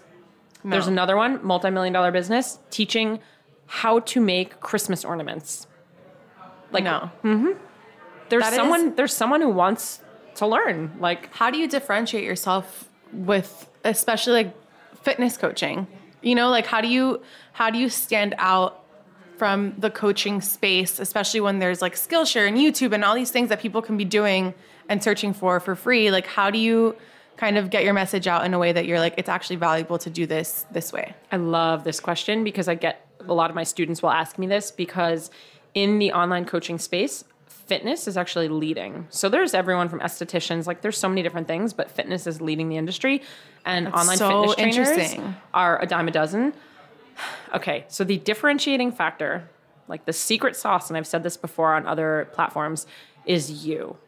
no. There's another one, multi-million dollar business, teaching how to make Christmas ornaments. Like no. Mm-hmm. There's That is- someone there's someone who wants to learn. Like how do you differentiate yourself with especially like fitness coaching? You know like how do you how do you stand out from the coaching space especially when there's like skillshare and youtube and all these things that people can be doing and searching for for free? Like how do you kind of get your message out in a way that you're like it's actually valuable to do this this way? I love this question because I get a lot of my students will ask me this because in the online coaching space, fitness is actually leading. So there's everyone from estheticians, like there's so many different things, but fitness is leading the industry and online so fitness trainers are a dime a dozen. <sighs> Okay, so the differentiating factor, like the secret sauce, and I've said this before on other platforms, is you.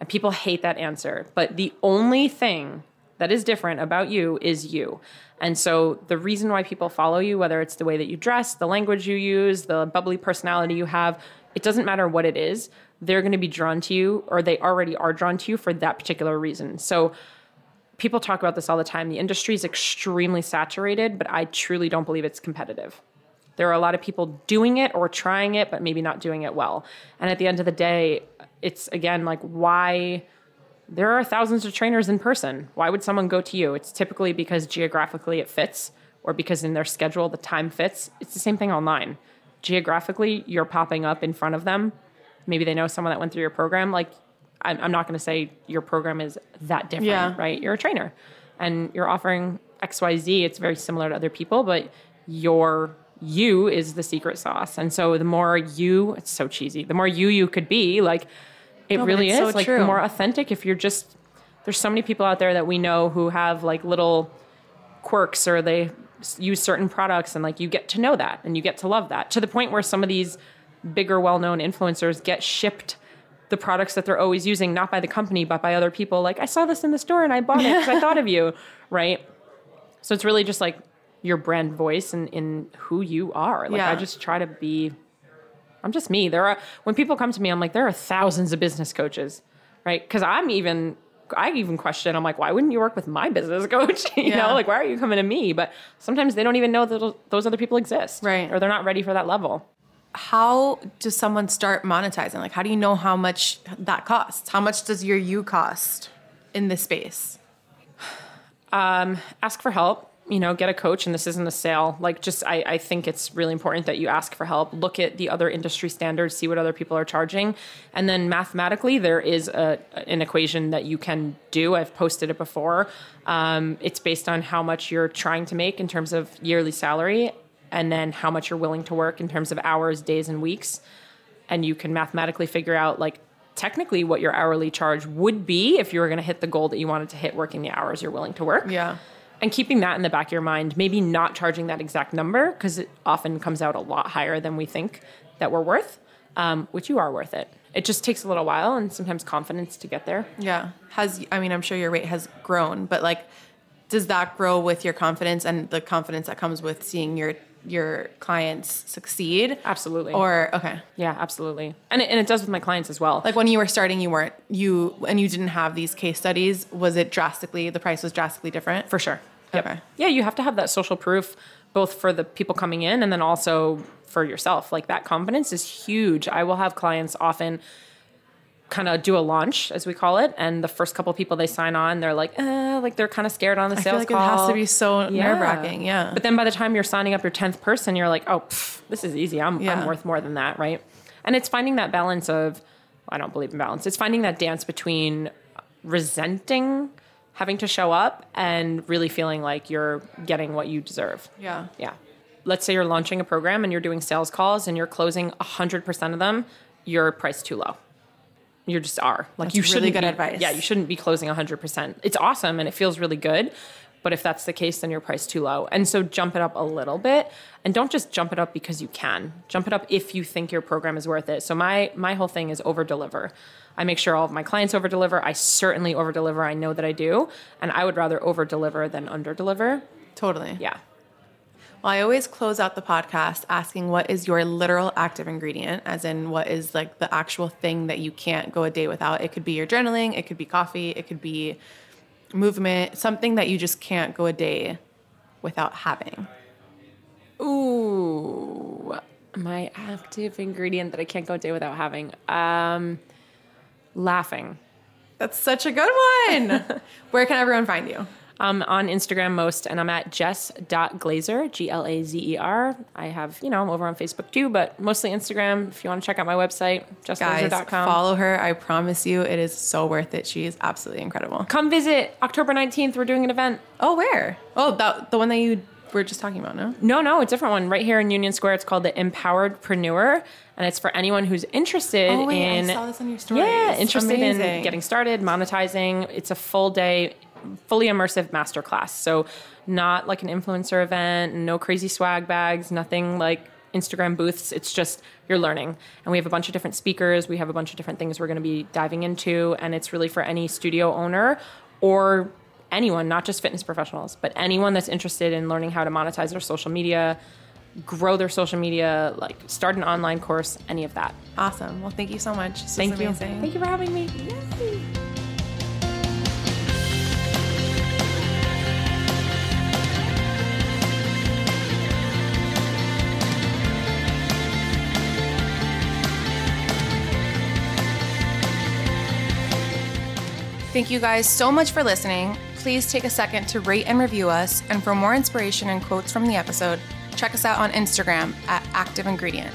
And people hate that answer. But the only thing that is different about you is you. And so the reason why people follow you, whether it's the way that you dress, the language you use, the bubbly personality you have, it doesn't matter what it is, they're going to be drawn to you or they already are drawn to you for that particular reason. So people talk about this all the time. The industry is extremely saturated, but I truly don't believe it's competitive. There are a lot of people doing it or trying it, but maybe not doing it well. And at the end of the day, it's again like why there are thousands of trainers in person. Why would someone go to you? It's typically because geographically it fits or because in their schedule the time fits. It's the same thing online. Geographically, you're popping up in front of them. Maybe they know someone that went through your program. Like, I'm, I'm not going to say your program is that different, Yeah. right? You're a trainer and you're offering XYZ. It's very similar to other people, but your you is the secret sauce. And so the more you, it's so cheesy, the more you you could be, like, it No, really is so like true. the more authentic if you're just there's so many people out there that we know who have like little quirks or they use certain products and like you get to know that and you get to love that to the point where some of these bigger well-known influencers get shipped the products that they're always using not by the company but by other people like i saw this in the store and i bought it because i thought of you <laughs> right so it's really just like your brand voice and in who you are like Yeah. i just try to be i'm just me there are when people come to me i'm like there are thousands of business coaches right because i'm even I even question. I'm like, why wouldn't you work with my business coach? <laughs> you Yeah. know, like why are you coming to me? But sometimes they don't even know that those other people exist, Right. Or they're not ready for that level. How does someone start monetizing? Like, how do you know how much that costs? How much does your you cost in this space? Um, ask for help you know get a coach and this isn't a sale like just I, I think it's really important that you ask for help look at the other industry standards see what other people are charging and then mathematically there is a, an equation that you can do i've posted it before um, it's based on how much you're trying to make in terms of yearly salary and then how much you're willing to work in terms of hours days and weeks and you can mathematically figure out like technically what your hourly charge would be if you were going to hit the goal that you wanted to hit working the hours you're willing to work Yeah. and keeping that in the back of your mind maybe not charging that exact number because it often comes out a lot higher than we think that we're worth um, which you are worth it it just takes a little while and sometimes confidence to get there Yeah. Has I mean, I'm sure your rate has grown, but like does that grow with your confidence and the confidence that comes with seeing your your clients succeed? absolutely Or okay. yeah absolutely and it, and it does with my clients as well Like when you were starting, you weren't you and you didn't have these case studies. Was it drastically the price was drastically different? for sure Okay. yeah you have to have that social proof both for the people coming in and then also for yourself like that confidence is huge i will have clients often kind of do a launch as we call it and the first couple people they sign on they're like eh, like they're kind of scared on the I sales feel like call it has to be so Yeah. nerve wracking. Yeah. but then by the time you're signing up your 10th person you're like oh pff, this is easy I'm, Yeah. I'm worth more than that right and it's finding that balance of i don't believe in balance it's finding that dance between resenting having to show up and really feeling like you're getting what you deserve yeah. yeah. Let's say you're launching a program and you're doing sales calls and you're closing 100% of them, you're priced too low. You just are. Like That's you shouldn't good be- advice. Yeah, you shouldn't be closing 100%. It's awesome and it feels really good, but if that's the case then you're priced too low. And so jump it up a little bit and don't just jump it up because you can. Jump it up if you think your program is worth it. So my my whole thing is over deliver. I make sure all of my clients over deliver. I certainly over deliver. I know that I do, and I would rather over deliver than under deliver. Totally. Yeah. Well, I always close out the podcast asking what is your literal active ingredient, as in what is like the actual thing that you can't go a day without. It could be your journaling, it could be coffee, it could be movement, something that you just can't go a day without having. Ooh, my active ingredient that I can't go a day without having. Um, laughing. That's such a good one. <laughs> Where can everyone find you? I'm on Instagram most, and I'm at jess.glazer, G L A Z E R. I have, you know, I'm over on Facebook too, but mostly Instagram. If you want to check out my website, Guys, jessglazer.com. follow her. I promise you, it is so worth it. She is absolutely incredible. Come visit October 19th. We're doing an event. Oh, where? Oh, that the one that you were just talking about, no? No, no, a different one right here in Union Square. It's called the Empowered Empoweredpreneur, and it's for anyone who's interested Oh, wait, I in saw this on your stories. Yeah, interested in getting started, monetizing. It's a full day, fully immersive masterclass. So not like an influencer event, no crazy swag bags, nothing like Instagram booths. It's just you're learning. And we have a bunch of different speakers. We have a bunch of different things we're going to be diving into, and it's really for any studio owner or anyone, not just fitness professionals, but anyone that's interested in learning how to monetize their social media, grow their social media, like start an online course, any of that. Awesome. Well, thank you so much. This Thank you. amazing. Thank you for having me. Thank you guys so much for listening. Please take a second to rate and review us. And for more inspiration and quotes from the episode, check us out on Instagram at Active Ingredient.